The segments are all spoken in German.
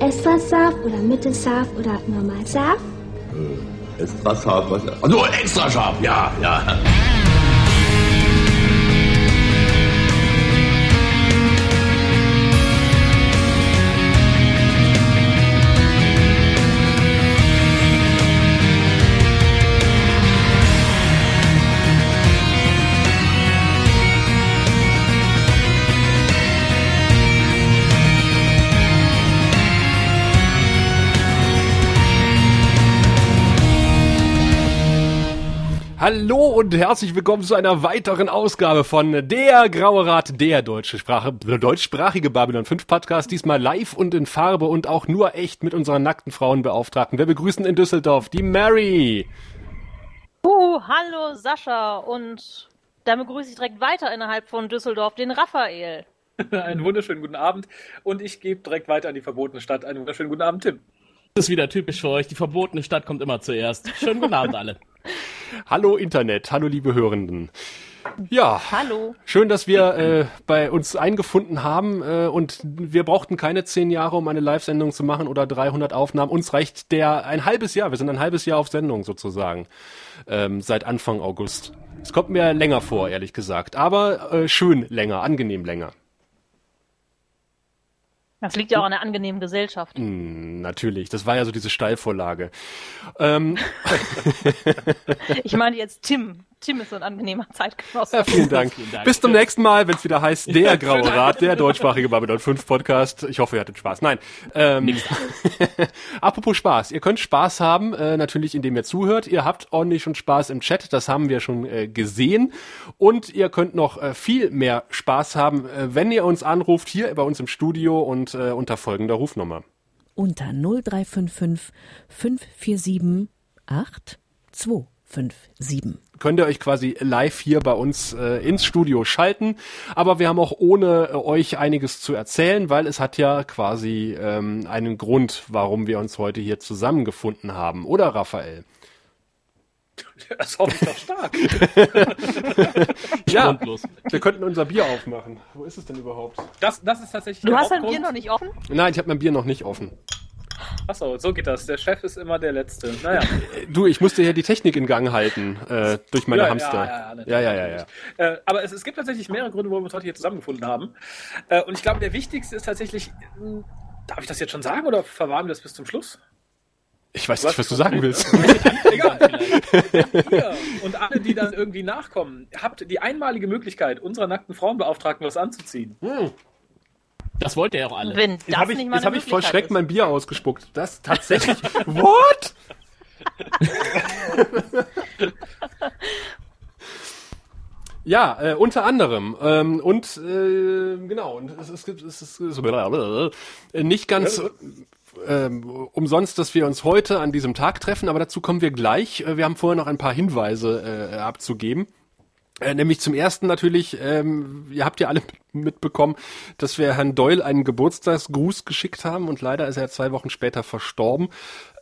Extra scharf oder mittelscharf oder normal scharf? Äh, extra scharf, was? Also extra scharf, ja, ja. Hallo und herzlich willkommen zu einer weiteren Ausgabe von Der Graue Rat, der deutsche Sprache, deutschsprachige Babylon 5 Podcast, diesmal live und in Farbe und auch nur echt mit unseren nackten Frauenbeauftragten. Wir begrüßen in Düsseldorf die Mary. Uh, hallo Sascha und dann begrüße ich direkt weiter innerhalb von Düsseldorf den Raphael. Einen wunderschönen guten Abend und ich gebe direkt weiter an die verbotene Stadt. Einen wunderschönen guten Abend, Tim. Das ist wieder typisch für euch. Die verbotene Stadt kommt immer zuerst. Schönen guten Abend alle. Hallo Internet, hallo liebe Hörenden. Ja, hallo. Schön, dass wir äh, bei uns eingefunden haben äh, und wir brauchten keine zehn Jahre, um eine Live-Sendung zu machen oder 300 Aufnahmen. Uns reicht der ein halbes Jahr. Wir sind ein halbes Jahr auf Sendung sozusagen ähm, seit Anfang August. Es kommt mir länger vor, ehrlich gesagt, aber äh, schön länger, angenehm länger. Das liegt ja auch an der angenehmen Gesellschaft. Mm, natürlich, das war ja so diese Steilvorlage. Ähm. ich meine jetzt Tim. Tim ist so ein angenehmer Zeitgenosse. Ja, vielen Dank. vielen Dank. Bis zum nächsten Mal, wenn es wieder heißt Der Graue Rat, der deutschsprachige Babylon 5 Podcast. Ich hoffe, ihr hattet Spaß. Nein. Ähm, apropos Spaß. Ihr könnt Spaß haben, äh, natürlich indem ihr zuhört. Ihr habt ordentlich schon Spaß im Chat, das haben wir schon äh, gesehen. Und ihr könnt noch äh, viel mehr Spaß haben, äh, wenn ihr uns anruft, hier bei uns im Studio und äh, unter folgender Rufnummer. Unter 0355 547 8257 könnt ihr euch quasi live hier bei uns äh, ins Studio schalten. Aber wir haben auch ohne äh, euch einiges zu erzählen, weil es hat ja quasi ähm, einen Grund, warum wir uns heute hier zusammengefunden haben. Oder Raphael? Das hoffe ich doch stark. ja, wir könnten unser Bier aufmachen. Wo ist es denn überhaupt? Das, das ist tatsächlich. Du hast dein Bier noch nicht offen? Nein, ich habe mein Bier noch nicht offen. Achso, so geht das. Der Chef ist immer der Letzte. Naja. Du, ich musste ja die Technik in Gang halten äh, durch meine ja, Hamster. Ja, ja, ja. ja, ja, ja. Äh, aber es, es, gibt tatsächlich mehrere Gründe, warum wir uns heute hier zusammengefunden haben. Äh, und ich glaube, der wichtigste ist tatsächlich. Hm, darf ich das jetzt schon sagen oder verwahren wir das bis zum Schluss? Ich weiß nicht, was du sagen willst. Egal. Ihr und alle, die dann irgendwie nachkommen, habt die einmalige Möglichkeit, unserer nackten Frauenbeauftragten was anzuziehen. Hm. Das wollt ihr ja auch alle. Wenn das jetzt habe ich, hab ich voll Schreck ist. mein Bier ausgespuckt. Das tatsächlich. What? ja, äh, unter anderem. Ähm, und äh, genau, und es, es gibt es ist äh, nicht ganz äh, umsonst, dass wir uns heute an diesem Tag treffen, aber dazu kommen wir gleich. Äh, wir haben vorher noch ein paar Hinweise äh, abzugeben. Äh, nämlich zum ersten natürlich, ähm, ihr habt ja alle mitbekommen, dass wir Herrn Doyle einen Geburtstagsgruß geschickt haben und leider ist er zwei Wochen später verstorben.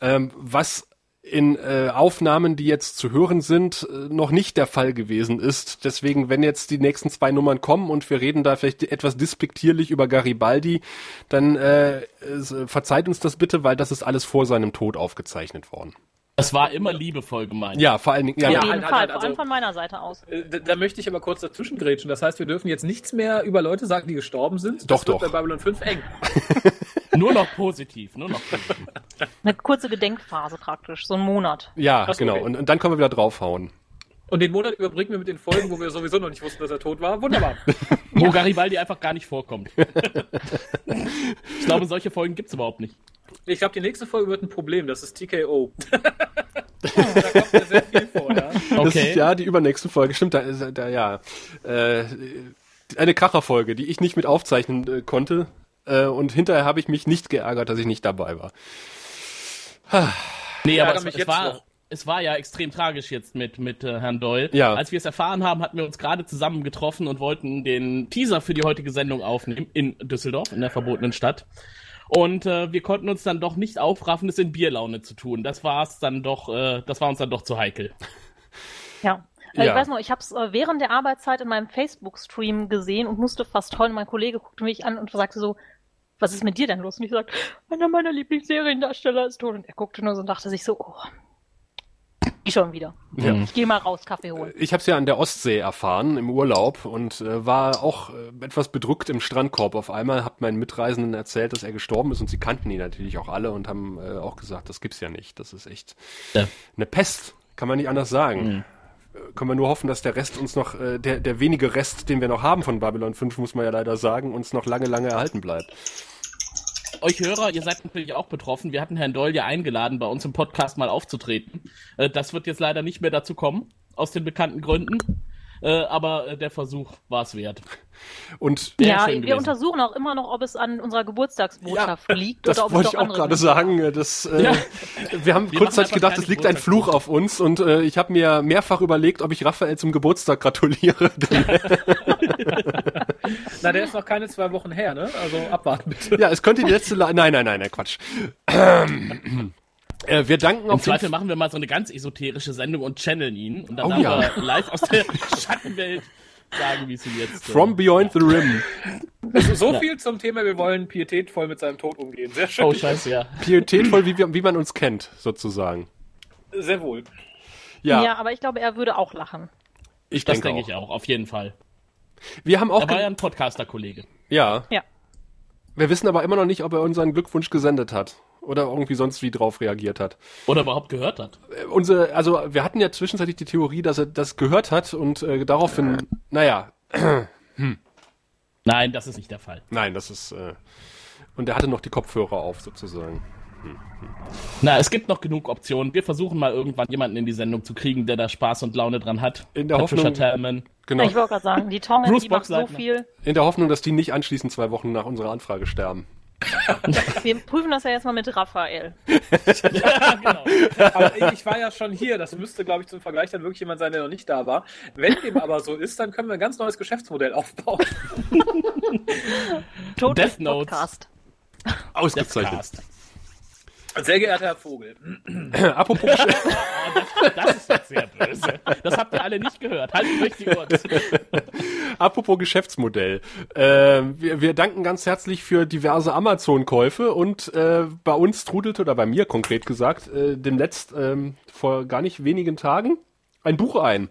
Ähm, was in äh, Aufnahmen, die jetzt zu hören sind, äh, noch nicht der Fall gewesen ist. Deswegen, wenn jetzt die nächsten zwei Nummern kommen und wir reden da vielleicht etwas despektierlich über Garibaldi, dann äh, verzeiht uns das bitte, weil das ist alles vor seinem Tod aufgezeichnet worden. Das war immer liebevoll gemeint. Ja, vor allen Dingen. Ja, Auf ja, jeden halt, Fall, halt, also, vor allem von meiner Seite aus. Äh, da, da, möchte ich aber kurz dazwischen grätschen. Das heißt, wir dürfen jetzt nichts mehr über Leute sagen, die gestorben sind. Doch, das doch. Wird bei Babylon 5 eng. nur noch positiv, nur noch positiv. Eine kurze Gedenkphase praktisch, so ein Monat. Ja, so, genau. Okay. Und, und dann können wir wieder draufhauen. Und den Monat überbringen wir mit den Folgen, wo wir sowieso noch nicht wussten, dass er tot war. Wunderbar. wo Garibaldi einfach gar nicht vorkommt. ich glaube, solche Folgen gibt's überhaupt nicht. Ich glaube, die nächste Folge wird ein Problem. Das ist TKO. da kommt ja sehr viel vor, ja. Okay. Das ist ja die übernächste Folge. Stimmt, da ist da ja äh, eine Kracherfolge, die ich nicht mit aufzeichnen äh, konnte. Äh, und hinterher habe ich mich nicht geärgert, dass ich nicht dabei war. nee, aber es, es war, es war ja extrem tragisch jetzt mit, mit äh, Herrn Doyle. Ja. Als wir es erfahren haben, hatten wir uns gerade zusammen getroffen und wollten den Teaser für die heutige Sendung aufnehmen in Düsseldorf, in der verbotenen Stadt. Und äh, wir konnten uns dann doch nicht aufraffen, es in Bierlaune zu tun. Das war es dann doch, äh, das war uns dann doch zu heikel. Ja. ja. Ich weiß noch, ich habe es äh, während der Arbeitszeit in meinem Facebook-Stream gesehen und musste fast heulen. Mein Kollege guckte mich an und sagte so, was ist mit dir denn los? Und ich sag, einer meiner Lieblingsseriendarsteller ist tot. Und er guckte nur so und dachte sich so, oh, ich schon wieder. Ja. Ich gehe mal raus, Kaffee holen. Ich habe es ja an der Ostsee erfahren im Urlaub und äh, war auch äh, etwas bedrückt im Strandkorb. Auf einmal hat meinen Mitreisenden erzählt, dass er gestorben ist und sie kannten ihn natürlich auch alle und haben äh, auch gesagt, das gibt's ja nicht. Das ist echt Ja. eine Pest, kann man nicht anders sagen. Äh, Können wir nur hoffen, dass der Rest uns noch, äh, der, der wenige Rest, den wir noch haben von Babylon 5, muss man ja leider sagen, uns noch lange, lange erhalten bleibt. Euch Hörer, ihr seid natürlich auch betroffen. Wir hatten Herrn Doll ja eingeladen, bei uns im Podcast mal aufzutreten. Äh, das wird jetzt leider nicht mehr dazu kommen, aus den bekannten Gründen. Äh, aber äh, der Versuch war es wert. Und Ja, wir gewesen. untersuchen auch immer noch, ob es an unserer Geburtstagsbotschaft liegt das oder ob wollte ich auch gerade sagen. Das, äh, Ja. Wir haben Wir kurzzeitig gedacht, es liegt ein Fluch auf uns und äh, ich habe mir mehrfach überlegt, ob ich Raphael zum Geburtstag gratuliere. Na, der ist noch keine zwei Wochen her, ne? Also abwarten bitte. ja, es könnte die letzte... La nein, nein, nein, nein, Quatsch. äh, wir danken Im auf Zweifel machen wir mal so eine ganz esoterische Sendung und channeln ihn. Und dann Oh ja. er live aus der Schattenwelt sagen, wie es ihm jetzt äh, From Beyond the Rim. Also so viel zum Thema, wir wollen pietätvoll mit seinem Tod umgehen. Sehr schön. Oh, scheiße, ja. Pietätvoll, wie, wir, wie man uns kennt, sozusagen. Sehr wohl. Ja, Ja. aber ich glaube, er würde auch lachen. ich Das denke denke auch. ich auch, auf jeden Fall. Wir haben auch... Er war ja ein Podcaster-Kollege. ja, Ja. wir wissen aber immer noch nicht, ob er unseren Glückwunsch gesendet hat. Oder irgendwie sonst wie drauf reagiert hat. Oder überhaupt gehört hat. Äh, Unsere, also wir hatten ja zwischenzeitlich die Theorie, dass er das gehört hat und äh, daraufhin, naja, Nein, das ist nicht der Fall. nein, das ist... Äh, und er hatte noch die Kopfhörer auf, sozusagen. Na, es gibt noch genug Optionen. Wir versuchen mal irgendwann jemanden in die Sendung zu kriegen, der da Spaß und Laune dran hat. In der Patricia Hoffnung- Tallman. Genau. Ich wollte gerade sagen, die Tonge, Bruce die macht so viel. In der Hoffnung, dass die nicht anschließend zwei Wochen nach unserer Anfrage sterben. Wir prüfen das ja jetzt mal mit Raphael. ja, genau. Aber ich, war ja schon hier. Das müsste, glaube ich, zum Vergleich dann wirklich jemand sein, der noch nicht da war. Wenn dem aber so ist, dann können wir ein ganz neues Geschäftsmodell aufbauen. Death Notes. Podcast. Ausgezeichnet. Deathcast. Sehr geehrter Herr Vogel. Apropos, Das ist jetzt sehr böse. Das habt ihr alle nicht gehört. Haltet euch die Ohren. apropos Geschäftsmodell. Äh, wir, wir danken ganz herzlich für diverse Amazon-Käufe und äh, bei uns trudelte, oder bei mir konkret gesagt, äh, demnächst ähm, vor gar nicht wenigen Tagen ein Buch ein.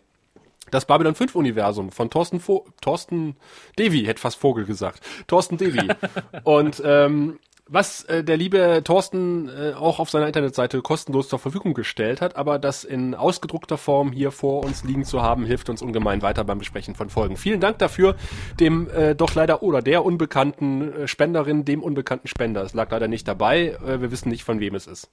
Das Babylon 5 Universum von Thorsten, Vo Thorsten Devi, hätte fast Vogel gesagt. Thorsten Devi. und ähm, was äh, der liebe Thorsten äh, auch auf seiner Internetseite kostenlos zur Verfügung gestellt hat, aber das in ausgedruckter Form hier vor uns liegen zu haben, hilft uns ungemein weiter beim Besprechen von Folgen. Vielen Dank dafür, dem äh, doch leider oder der unbekannten äh, Spenderin, dem unbekannten Spender. Es lag leider nicht dabei, äh, wir wissen nicht, von wem es ist.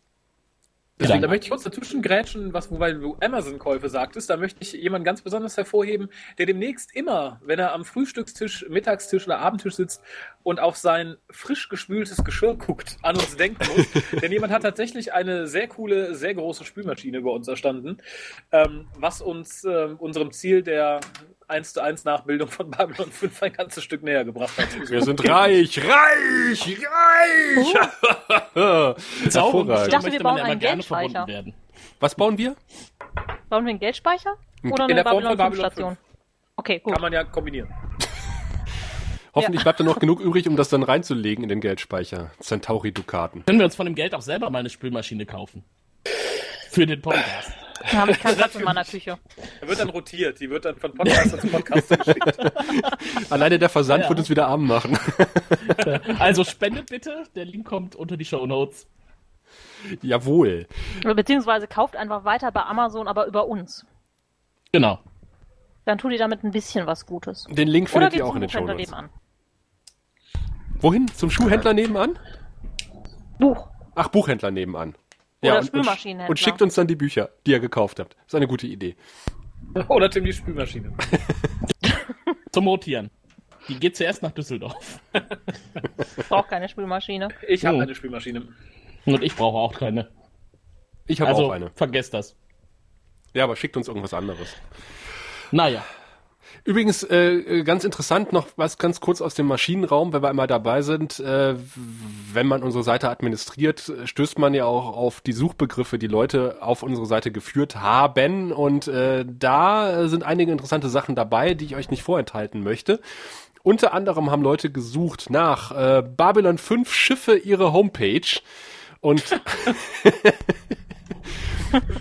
Deswegen, da möchte ich kurz dazwischen grätschen, was, wobei du Amazon-Käufe sagtest, da möchte ich jemanden ganz besonders hervorheben, der demnächst immer, wenn er am Frühstückstisch, Mittagstisch oder Abendtisch sitzt und auf sein frisch gespültes Geschirr guckt, an uns denken muss. Denn jemand hat tatsächlich eine sehr coole, sehr große Spülmaschine bei uns erstanden, ähm, was uns ähm, unserem Ziel der 1 zu 1 Nachbildung von Babylon 5 ein ganzes Stück näher gebracht hat. Wir sind reich, reich, reich! Sauberem Hervorragend. Ich dachte, wir bauen ja einen gerne Geldspeicher. Was bauen wir? Bauen wir einen Geldspeicher? Oder In eine Babylon 5 Babylon Station? Okay, gut. Kann man ja kombinieren. Hoffentlich bleibt da noch genug übrig, um das dann reinzulegen in den Geldspeicher. Centauri-Dukaten. Können wir uns von dem Geld auch selber mal eine Spülmaschine kaufen? Für den Podcast. Da habe ich keinen Platz in meiner Küche. Er wird dann rotiert, die wird dann von Podcaster zu Podcaster geschickt. Alleine der Versand Ja, wird uns wieder arm machen. Also spendet bitte. Der Link kommt unter die Show Notes. Jawohl. Beziehungsweise kauft einfach weiter bei Amazon, aber über uns. Genau. Dann tut ihr damit ein bisschen was Gutes. Den Link findet ihr auch in den Show Notes. nebenan. Wohin? Zum Schuhhändler nebenan? Buch. Ach, Buchhändler nebenan. Oder und, und, Spülmaschinenhändler. und schickt uns dann die Bücher, die ihr gekauft habt. ist eine gute Idee. Oder Tim die Spülmaschine. Zum Rotieren. Die geht zuerst nach Düsseldorf. Braucht keine Spülmaschine. Ich habe Oh. eine Spülmaschine. Und ich brauche auch keine. Ich habe Also auch eine. vergesst das. Ja, aber schickt uns irgendwas anderes. Naja. Übrigens, äh, äh, ganz interessant noch was ganz kurz aus dem Maschinenraum, wenn wir einmal dabei sind. Äh, wenn man unsere Seite administriert, stößt man ja auch auf die Suchbegriffe, die Leute auf unsere Seite geführt haben. Und äh, da sind einige interessante Sachen dabei, die ich euch nicht vorenthalten möchte. Unter anderem haben Leute gesucht nach äh, Babylon 5 Schiffe ihre Homepage und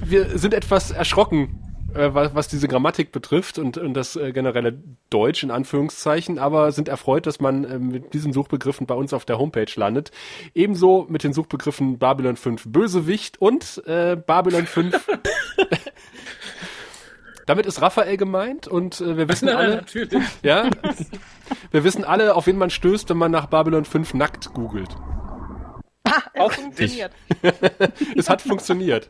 wir sind etwas erschrocken, was, was diese Grammatik betrifft und, und das äh, generelle Deutsch in Anführungszeichen, aber sind erfreut, dass man äh, mit diesen Suchbegriffen bei uns auf der Homepage landet. Ebenso mit den Suchbegriffen Babylon 5 Bösewicht und äh, Babylon 5 Damit ist Raphael gemeint und äh, wir wissen alle, Natürlich. ja, wir wissen alle, auf wen man stößt, wenn man nach Babylon 5 nackt googelt. Auch Funktioniert. Es hat funktioniert.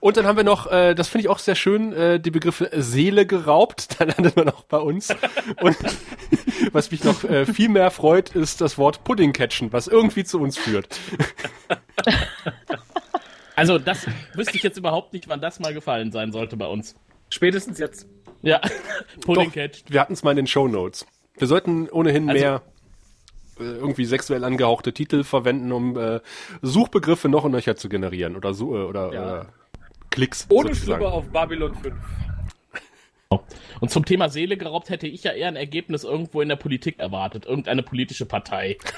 Und dann haben wir noch, äh, das finde ich auch sehr schön, äh, die Begriffe Seele geraubt. Da landet man auch bei uns. Und was mich noch äh, viel mehr freut, ist das Wort Pudding catchen, was irgendwie zu uns führt. Also das wüsste ich jetzt überhaupt nicht, wann das mal gefallen sein sollte bei uns. Spätestens jetzt. Ja, Pudding Doch, Catch. wir hatten es mal in den Show Notes. Wir sollten ohnehin Also- mehr äh, irgendwie sexuell angehauchte Titel verwenden, um äh, Suchbegriffe noch und nöcher zu generieren oder so, äh, oder Ja. äh, Klicks. Ohne. Schlüpper auf Babylon 5. Und zum Thema Seele geraubt hätte ich ja eher ein Ergebnis irgendwo in der Politik erwartet. Irgendeine politische Partei.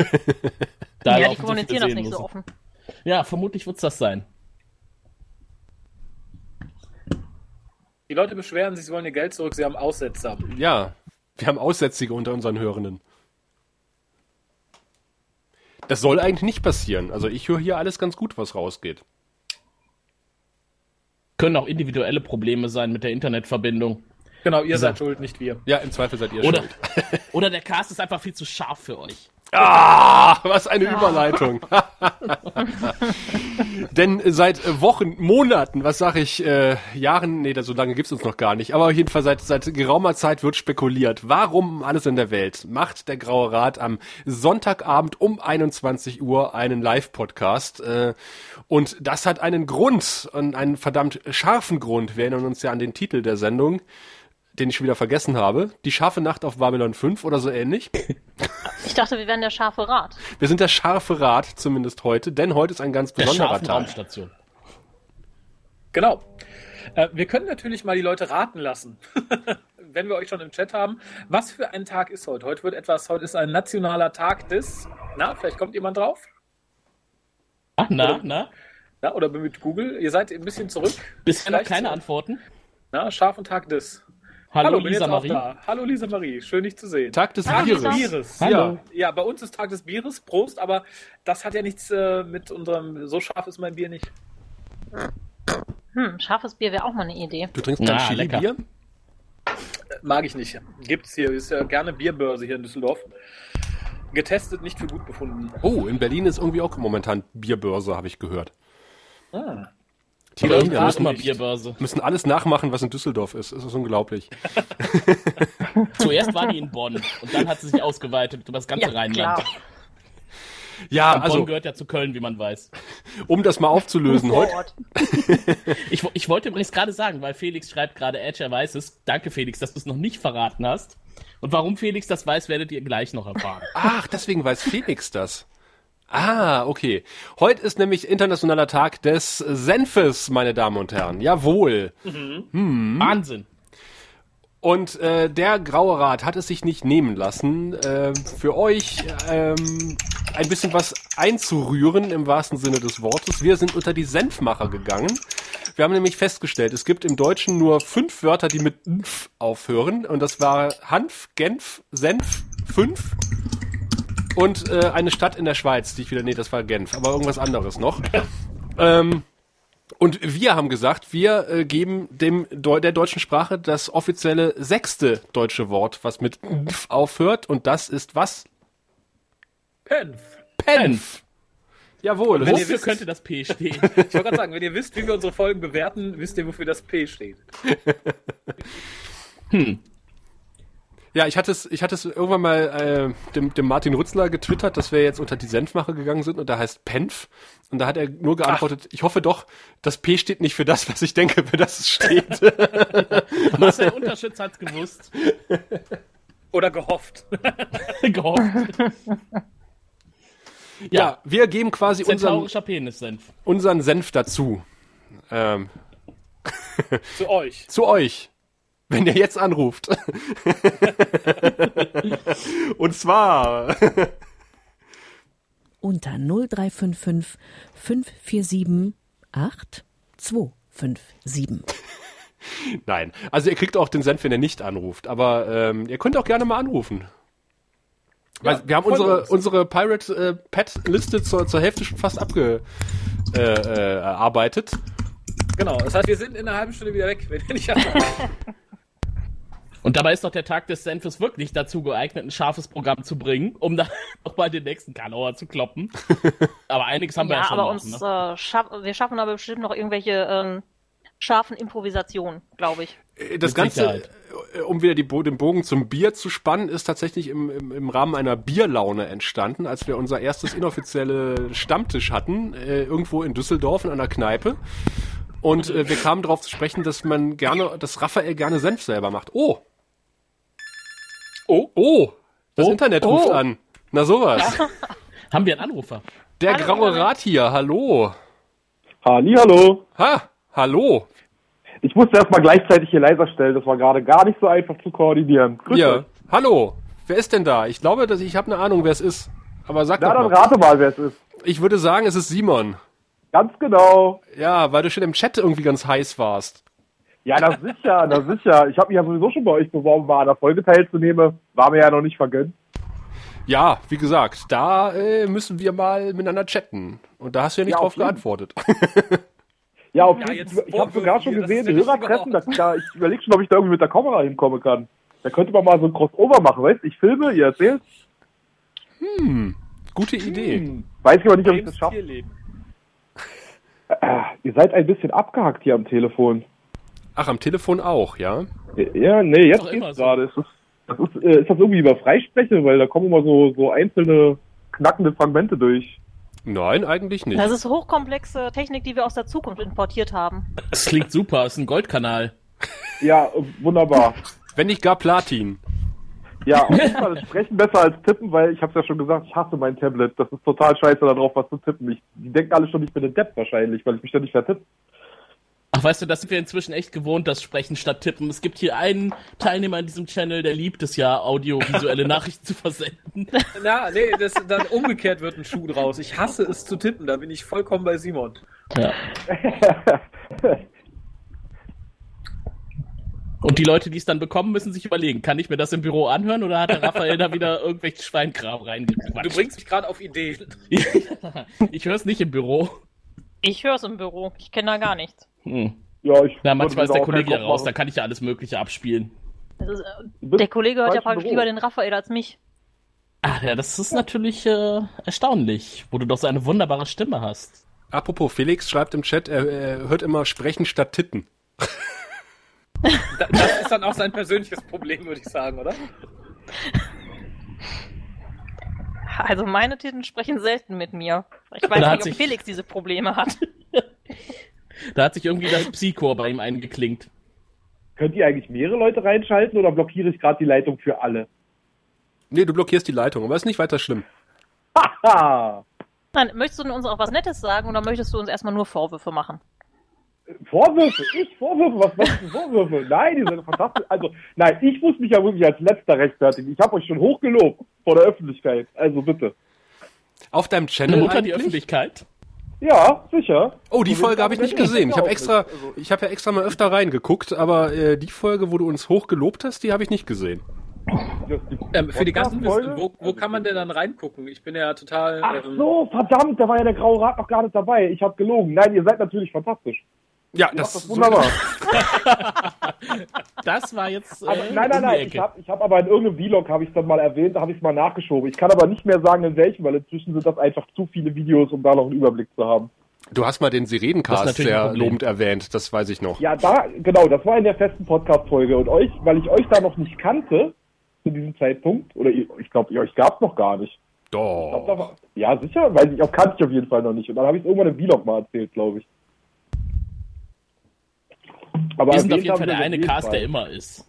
Da ja, die so kommunizieren das nicht so Seelenlose. offen. Ja, vermutlich wird's das sein. Die Leute beschweren sich, sie wollen ihr Geld zurück, sie haben Aussetzer. Ja, wir haben Aussätzige unter unseren Hörenden. Das soll eigentlich nicht passieren. Also ich höre hier alles ganz gut, was rausgeht. Können auch individuelle Probleme sein mit der Internetverbindung. Genau, ihr seid schuld, nicht wir. Ja, im Zweifel seid ihr Oder, schuld. oder der Cast ist einfach viel zu scharf für euch. Ah, was eine Überleitung. Denn seit Wochen, Monaten, was sag ich, äh, Jahren, nee, so lange gibt's uns noch gar nicht, aber auf jeden Fall seit, seit geraumer Zeit wird spekuliert, warum alles in der Welt macht der Graue Rat am Sonntagabend um 21 Uhr einen Live-Podcast. Äh, und das hat einen Grund, und einen verdammt scharfen Grund. Wir erinnern uns ja an den Titel der Sendung, den ich wieder vergessen habe. Die scharfe Nacht auf Babylon 5 oder so ähnlich. Ich dachte, wir wären der scharfe Rat. Wir sind der scharfe Rat, zumindest heute, denn heute ist ein ganz Der besonderer scharfen Tag. Raumstation. Genau. Äh, wir können natürlich mal die Leute raten lassen, wenn wir euch schon im Chat haben. Was für ein Tag ist heute? Heute wird etwas, heute ist ein nationaler Tag des. Na, vielleicht kommt jemand drauf? Ah, na, na? Na, oder mit Google. Ihr seid ein bisschen zurück. Bisher noch Vielleicht keine so. Antworten. Na, scharfen Tag des. Hallo, bin Lisa Marie. da. Hallo Lisa Marie, schön dich zu sehen. Tag des Hallo, Bieres. Lisa. Bieres. Hallo. Ja, ja, bei uns ist Tag des Bieres. Prost, aber das hat ja nichts äh, mit unserem. So scharf ist mein Bier nicht. Hm, scharfes Bier wäre auch mal eine Idee. Du trinkst lecker. Chili-Bier? Mag ich nicht. Gibt's hier. Ist ja gerne Bierbörse hier in Düsseldorf. Getestet, nicht für gut befunden. Oh, in Berlin ist irgendwie auch momentan Bierbörse, habe ich gehört. Ah. Irgendwo ist müssen, Bierbörse. müssen alles nachmachen, was in Düsseldorf ist. Es ist unglaublich. Zuerst war die in Bonn und dann hat sie sich ausgeweitet über das ganze Ja, Rheinland. klar. Ja, Bonn also, gehört ja zu Köln, wie man weiß. um das mal aufzulösen. Heute. Ich, ich wollte übrigens gerade sagen, weil Felix schreibt gerade, Edge, er weiß es. Danke, Felix, dass du es noch nicht verraten hast. Und warum Felix das weiß, werdet ihr gleich noch erfahren. ach, deswegen weiß Felix das. Ah, okay. Heute ist nämlich internationaler Tag des Senfes, meine Damen und Herren. Jawohl. Wahnsinn. Und äh, der Graue Rat hat es sich nicht nehmen lassen, äh, für euch ähm, ein bisschen was einzurühren im wahrsten Sinne des Wortes. Wir sind unter die Senfmacher gegangen. Wir haben nämlich festgestellt, es gibt im Deutschen nur fünf Wörter, die mit nf aufhören. Und das war Hanf, Genf, Senf, fünf. Und äh, eine Stadt in der Schweiz, die ich wieder, nee, das war Genf, aber irgendwas anderes noch. ähm, und wir haben gesagt, wir äh, geben dem Deu der deutschen Sprache das offizielle sechste deutsche Wort, was mit nf aufhört. Und das ist was? Penf. Penf. Jawohl. Wenn ihr Wofür wisst- könnte das P stehen? Ich wollte gerade sagen, wenn ihr wisst, wie wir unsere Folgen bewerten, wisst ihr, wofür das P steht. Ja, ich hatte es, ich hatte es irgendwann mal äh, dem, dem Martin Rützler getwittert, dass wir jetzt unter die Senfmache gegangen sind und da heißt Penf. Und da hat er nur geantwortet, ich hoffe doch, das P steht nicht für das, was ich denke, für das es steht. Marcel Unterschütz hat's gewusst. Oder gehofft. Gehofft. ja, wir geben quasi unseren, Penissenf. unseren Senf dazu. Ähm, Zu euch. zu euch. Wenn ihr jetzt anruft. Und zwar unter 0355 547 8257. Nein, also ihr kriegt auch den Senf, wenn ihr nicht anruft. Aber ähm, ihr könnt auch gerne mal anrufen. Weil wir haben unsere, uns. unsere Pirate äh, Pet-Liste zur, zur Hälfte schon fast abgearbeitet. Äh, äh. Genau, das heißt, wir sind in einer halben Stunde wieder weg, wenn ihr nicht anruft. Und dabei ist doch der Tag des Senfes wirklich dazu geeignet, ein scharfes Programm zu bringen, um dann nochmal den nächsten Kalauer zu kloppen. Aber einiges haben wir ja, Ja, schon aber noch, uns ne? äh, schaff, wir schaffen aber bestimmt noch irgendwelche ähm, scharfen Improvisationen, glaube ich. Äh, Das Mit Ganze, Sicherheit. äh, um wieder die, Bo- den Bogen zum Bier zu spannen, ist tatsächlich im, im, im Rahmen einer Bierlaune entstanden, als wir unser erstes inoffizielle Stammtisch hatten, äh, irgendwo in Düsseldorf in einer Kneipe. Und äh, wir kamen darauf zu sprechen, dass man gerne, dass Raphael gerne Senf selber macht. Oh, Oh, oh, das Oh, Internet oh. ruft an. Na sowas. Haben wir einen Anrufer? Der Hallo, graue. Rat hier, hallo. Hallo. Ha, hallo. Ich musste erstmal gleichzeitig hier leiser stellen. Das war gerade gar nicht so einfach zu koordinieren. Grüß Ja, euch. hallo. Wer ist denn da? Ich glaube, dass ich habe eine Ahnung, wer es ist. Aber sag Na, doch dann mal. rate mal, wer es ist. Ich würde sagen, es ist Simon. Ganz genau. Ja, weil du schon im Chat irgendwie ganz heiß warst. Ja, das sicher, das sicher. Ich habe mich ja sowieso schon bei euch beworben, war an der Folge teilzunehmen. War mir ja noch nicht vergönnt. Ja, wie gesagt, da äh, müssen wir mal miteinander chatten. Und da hast du ja nicht Ja, auf drauf jeden. geantwortet. Ja, auf Ja, jeden jetzt Ich habe sogar schon gesehen, ist Hörertreffen. Da, da, ich überlege schon, ob ich da irgendwie mit der Kamera hinkommen kann. Da könnte man mal so ein Crossover machen, weißt Ich filme, ihr erzählt. Gute Idee. Hm. Weiß ich aber nicht, ob ich das schaffe. Äh, ihr seid ein bisschen abgehackt hier am Telefon. Ach, am Telefon auch, ja? Ja, nee, jetzt geht's so. gerade. Ist das, das ist, äh, ist das irgendwie über Freispreche? Weil da kommen immer so, so einzelne knackende Fragmente durch. Nein, eigentlich nicht. Das ist hochkomplexe Technik, die wir aus der Zukunft importiert haben. Das klingt super, ist ein Goldkanal. Ja, wunderbar. Wenn nicht gar Platin. Ja, auf jeden Fall ist Sprechen besser als Tippen, weil ich hab's ja schon gesagt, ich hasse mein Tablet. Das ist total scheiße, da drauf was zu tippen. Ich, die denken alle schon, ich bin ein Depp wahrscheinlich, weil ich mich da nicht vertippe. Ach, weißt du, das sind wir inzwischen echt gewohnt, das Sprechen statt Tippen. Es gibt hier einen Teilnehmer in diesem Channel, der liebt es ja, audiovisuelle Nachrichten zu versenden. Na, nee, das, dann umgekehrt wird ein Schuh draus. Ich hasse es zu tippen, da bin ich vollkommen bei Simon. Ja. Und die Leute, die es dann bekommen, müssen sich überlegen, kann ich mir das im Büro anhören oder hat der Raphael da wieder irgendwelchen Schweinkram Du reingequatscht? bringst mich gerade auf Ideen. ich höre es nicht im Büro. Ich höre es im Büro. Ich kenne da gar nichts. Hm. ja, ich Na, manchmal ist der Kollege ja raus, da kann ich ja alles Mögliche abspielen. Das ist, äh, Du bist der Kollege hört ja praktisch lieber den Raphael als mich. Ah, ja, das ist natürlich äh, erstaunlich, wo du doch so eine wunderbare Stimme hast. Apropos, Felix schreibt im Chat, er, er hört immer Sprechen statt Titten. Da- Das ist dann auch sein persönliches Problem, würde ich sagen, oder? Also meine Titten sprechen selten mit mir. Ich weiß Da hat nicht, ob sich- Felix diese Probleme hat. Da hat sich irgendwie das Psychor bei ihm eingeklinkt. Könnt ihr eigentlich mehrere Leute reinschalten oder blockiere ich gerade die Leitung für alle? Nee, du blockierst die Leitung, aber ist nicht weiter schlimm. Haha! Nein, möchtest du uns auch was Nettes sagen oder möchtest du uns erstmal nur Vorwürfe machen? Vorwürfe? Ich? Vorwürfe? Was machst du Vorwürfe? Nein, die sind fantastisch. Also, nein, ich muss mich ja wirklich als letzter rechtfertigen. Ich habe euch schon hochgelobt vor der Öffentlichkeit. Also bitte. Auf deinem Eine Channel Mutter die? Öffentlichkeit? Ja, sicher. Oh, die Folge habe ich nicht gesehen. Ich habe extra. Also, ich habe ja extra mal öfter reingeguckt, aber äh, die Folge, wo du uns hoch gelobt hast, die habe ich nicht gesehen. Ähm, für die ganzen Podcast-Folge? Listen, wo, wo kann man denn dann reingucken? Ich bin ja total. Ach ähm, so, verdammt, da war ja der Graue Rat noch gar nicht dabei. Ich habe gelogen. Nein, ihr seid natürlich fantastisch. Ja, Ihr das, das wunderbar. Das war jetzt. Äh, Aber, nein, nein, nein. Ich habe ich hab aber in irgendeinem Vlog, habe ich dann mal erwähnt, da habe ich es mal nachgeschoben. Ich kann aber nicht mehr sagen, in welchem, weil inzwischen sind das einfach zu viele Videos, um da noch einen Überblick zu haben. Du hast mal den Sirenencast sehr lobend erwähnt, das weiß ich noch. Ja, da, genau, das war in der festen Podcast-Folge. Und euch, weil ich euch da noch nicht kannte, zu diesem Zeitpunkt, oder ihr, ich glaube, euch gab's noch gar nicht. Ich glaub, da Doch. war, ja, sicher, weiß ich, auch kannte ich auf jeden Fall noch nicht. Und dann habe ich es irgendwann im Vlog mal erzählt, glaube ich. Aber Wir sind auf jeden Fall wir der es eine Cast, der immer ist.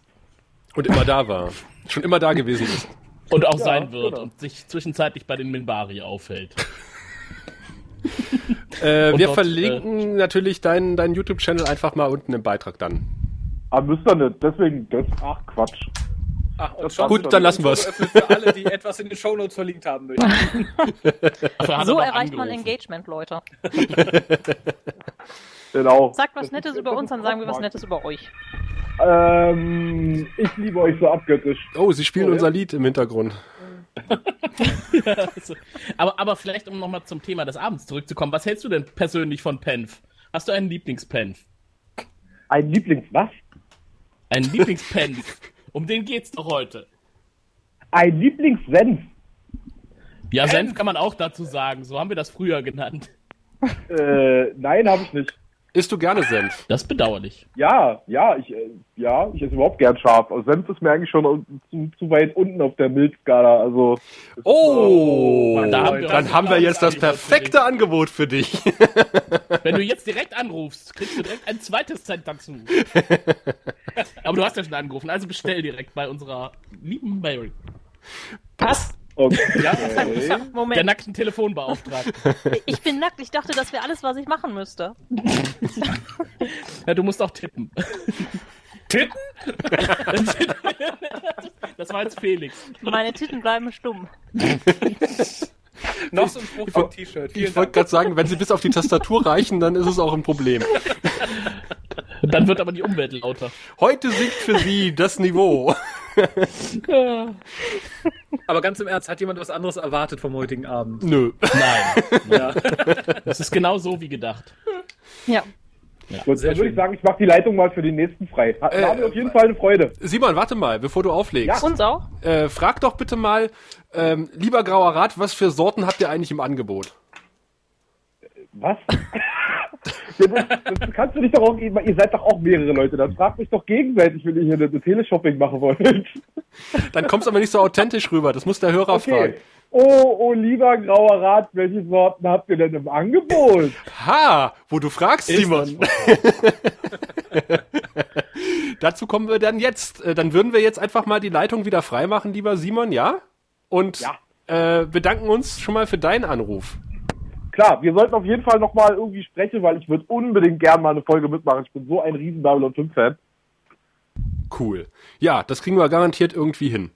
Und immer da war. Schon immer da gewesen ist. Und auch Ja, sein wird genau. und sich zwischenzeitlich bei den Minbari aufhält. Äh, wir dort, verlinken natürlich deinen deinen YouTube-Channel einfach mal unten im Beitrag dann. Aber müsst ihr nicht. Deswegen, das, ach Quatsch. Ach, Gut, dann lassen wir's. öffnet Für alle, die etwas in den Shownotes verlinkt haben möchten. So er erreicht man angerufen. Engagement, Leute. Genau. Sagt was Nettes über uns, dann sagen wir was Nettes über euch. Ähm, ich liebe euch so abgöttisch. Oh, sie spielen Oh, ja. unser Lied im Hintergrund. Also, aber, aber vielleicht, um nochmal zum Thema des Abends zurückzukommen, was hältst du denn persönlich von Penf? Hast du einen Lieblingspenf? Ein Lieblings, was? Einen Lieblingspenf? um den geht's doch heute. Ein Lieblingssenf. Ja, Senf kann man auch dazu sagen. So haben wir das früher genannt. Äh, nein, habe ich nicht. Isst du gerne Senf? Das ist bedauerlich. Ja, ja, ich, äh, ja, ich esse überhaupt gern scharf. Also Senf ist mir eigentlich schon zu, zu weit unten auf der Mildskala. Also Oh, Da haben wir dann haben wir jetzt das perfekte Angebot für dich. Wenn du jetzt direkt anrufst, kriegst du direkt ein zweites Cent dazu. Aber du hast ja schon angerufen, also bestell direkt bei unserer lieben Mary. Was? Okay. Ja, Der Moment. nackten Telefonbeauftragten. Ich bin nackt. Ich dachte, das wäre alles, was ich machen müsste. Ja, du musst auch tippen. Titten? Das war jetzt Felix. Meine Titten bleiben stumm. Noch so ein Spruch vom T-Shirt. Ich wollte gerade sagen, wenn sie bis auf die Tastatur reichen, dann ist es auch ein Problem. Dann wird aber die Umwelt lauter. Heute siegt für sie das Niveau. Aber ganz im Ernst, hat jemand was anderes erwartet vom heutigen Abend? Nö. Nein, Ja. das ist genau so wie gedacht. Ja. Gut, Sehr dann würde ich sagen, ich mache die Leitung mal für den nächsten frei. Äh, war mir auf jeden Fall eine Freude. Simon, warte mal, bevor du auflegst. Uns auch? Äh, frag doch bitte mal, ähm, lieber Grauer Rat, was für Sorten habt ihr eigentlich im Angebot? Was? Ja, das, das kannst du nicht doch auch, ihr seid doch auch mehrere Leute, dann fragt mich doch gegenseitig, wenn ihr hier eine, eine Teleshopping machen wollt. Dann kommst du aber nicht so authentisch rüber. Das muss der Hörer Okay. fragen. Oh, oh, lieber grauer Rat, welche Sorten habt ihr denn im Angebot? Ha, wo du fragst, Ist Simon. Dazu kommen wir dann jetzt. Äh, Dann würden wir jetzt einfach mal die Leitung wieder freimachen, lieber Simon, ja? Und Ja. Äh, bedanken uns schon mal für deinen Anruf. Klar, wir sollten auf jeden Fall nochmal irgendwie sprechen, weil ich würde unbedingt gern mal eine Folge mitmachen. Ich bin so ein riesen Babylon 5 Fan. Cool. Ja, das kriegen wir garantiert irgendwie hin.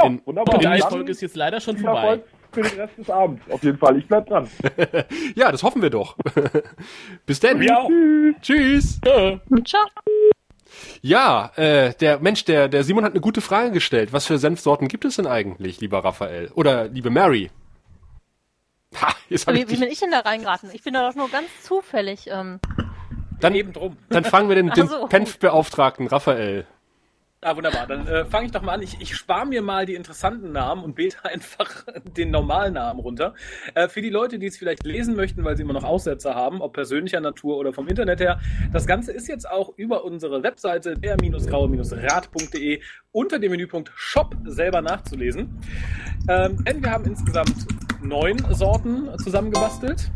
Ja, In- wunderbar. Und die Dann Folge ist jetzt leider schon vorbei. Erfolg für den Rest des Abends. Auf jeden Fall. Ich bleib dran. Ja, das hoffen wir doch. Bis dann. Ja. Tschüss. Ciao. Ja, äh, der Mensch, der, der Simon hat eine gute Frage gestellt. Was für Senfsorten gibt es denn eigentlich, lieber Raphael? Oder liebe Mary? Ha, jetzt hab ich Wie, wie bin ich denn da reingeraten? Ich bin da doch nur ganz zufällig. Ähm, dann, Eben drum. dann fangen wir den, den so. Penf-Beauftragten, Raphael. Ah, wunderbar. Dann äh, fange ich doch mal an. Ich, ich spare mir mal die interessanten Namen und bete einfach den normalen Namen runter. Äh, für die Leute, die es vielleicht lesen möchten, weil sie immer noch Aussetzer haben, ob persönlicher Natur oder vom Internet her, das Ganze ist jetzt auch über unsere Webseite der-graue-rat.de unter dem Menüpunkt Shop selber nachzulesen. Ähm, denn wir haben insgesamt neun Sorten zusammengebastelt.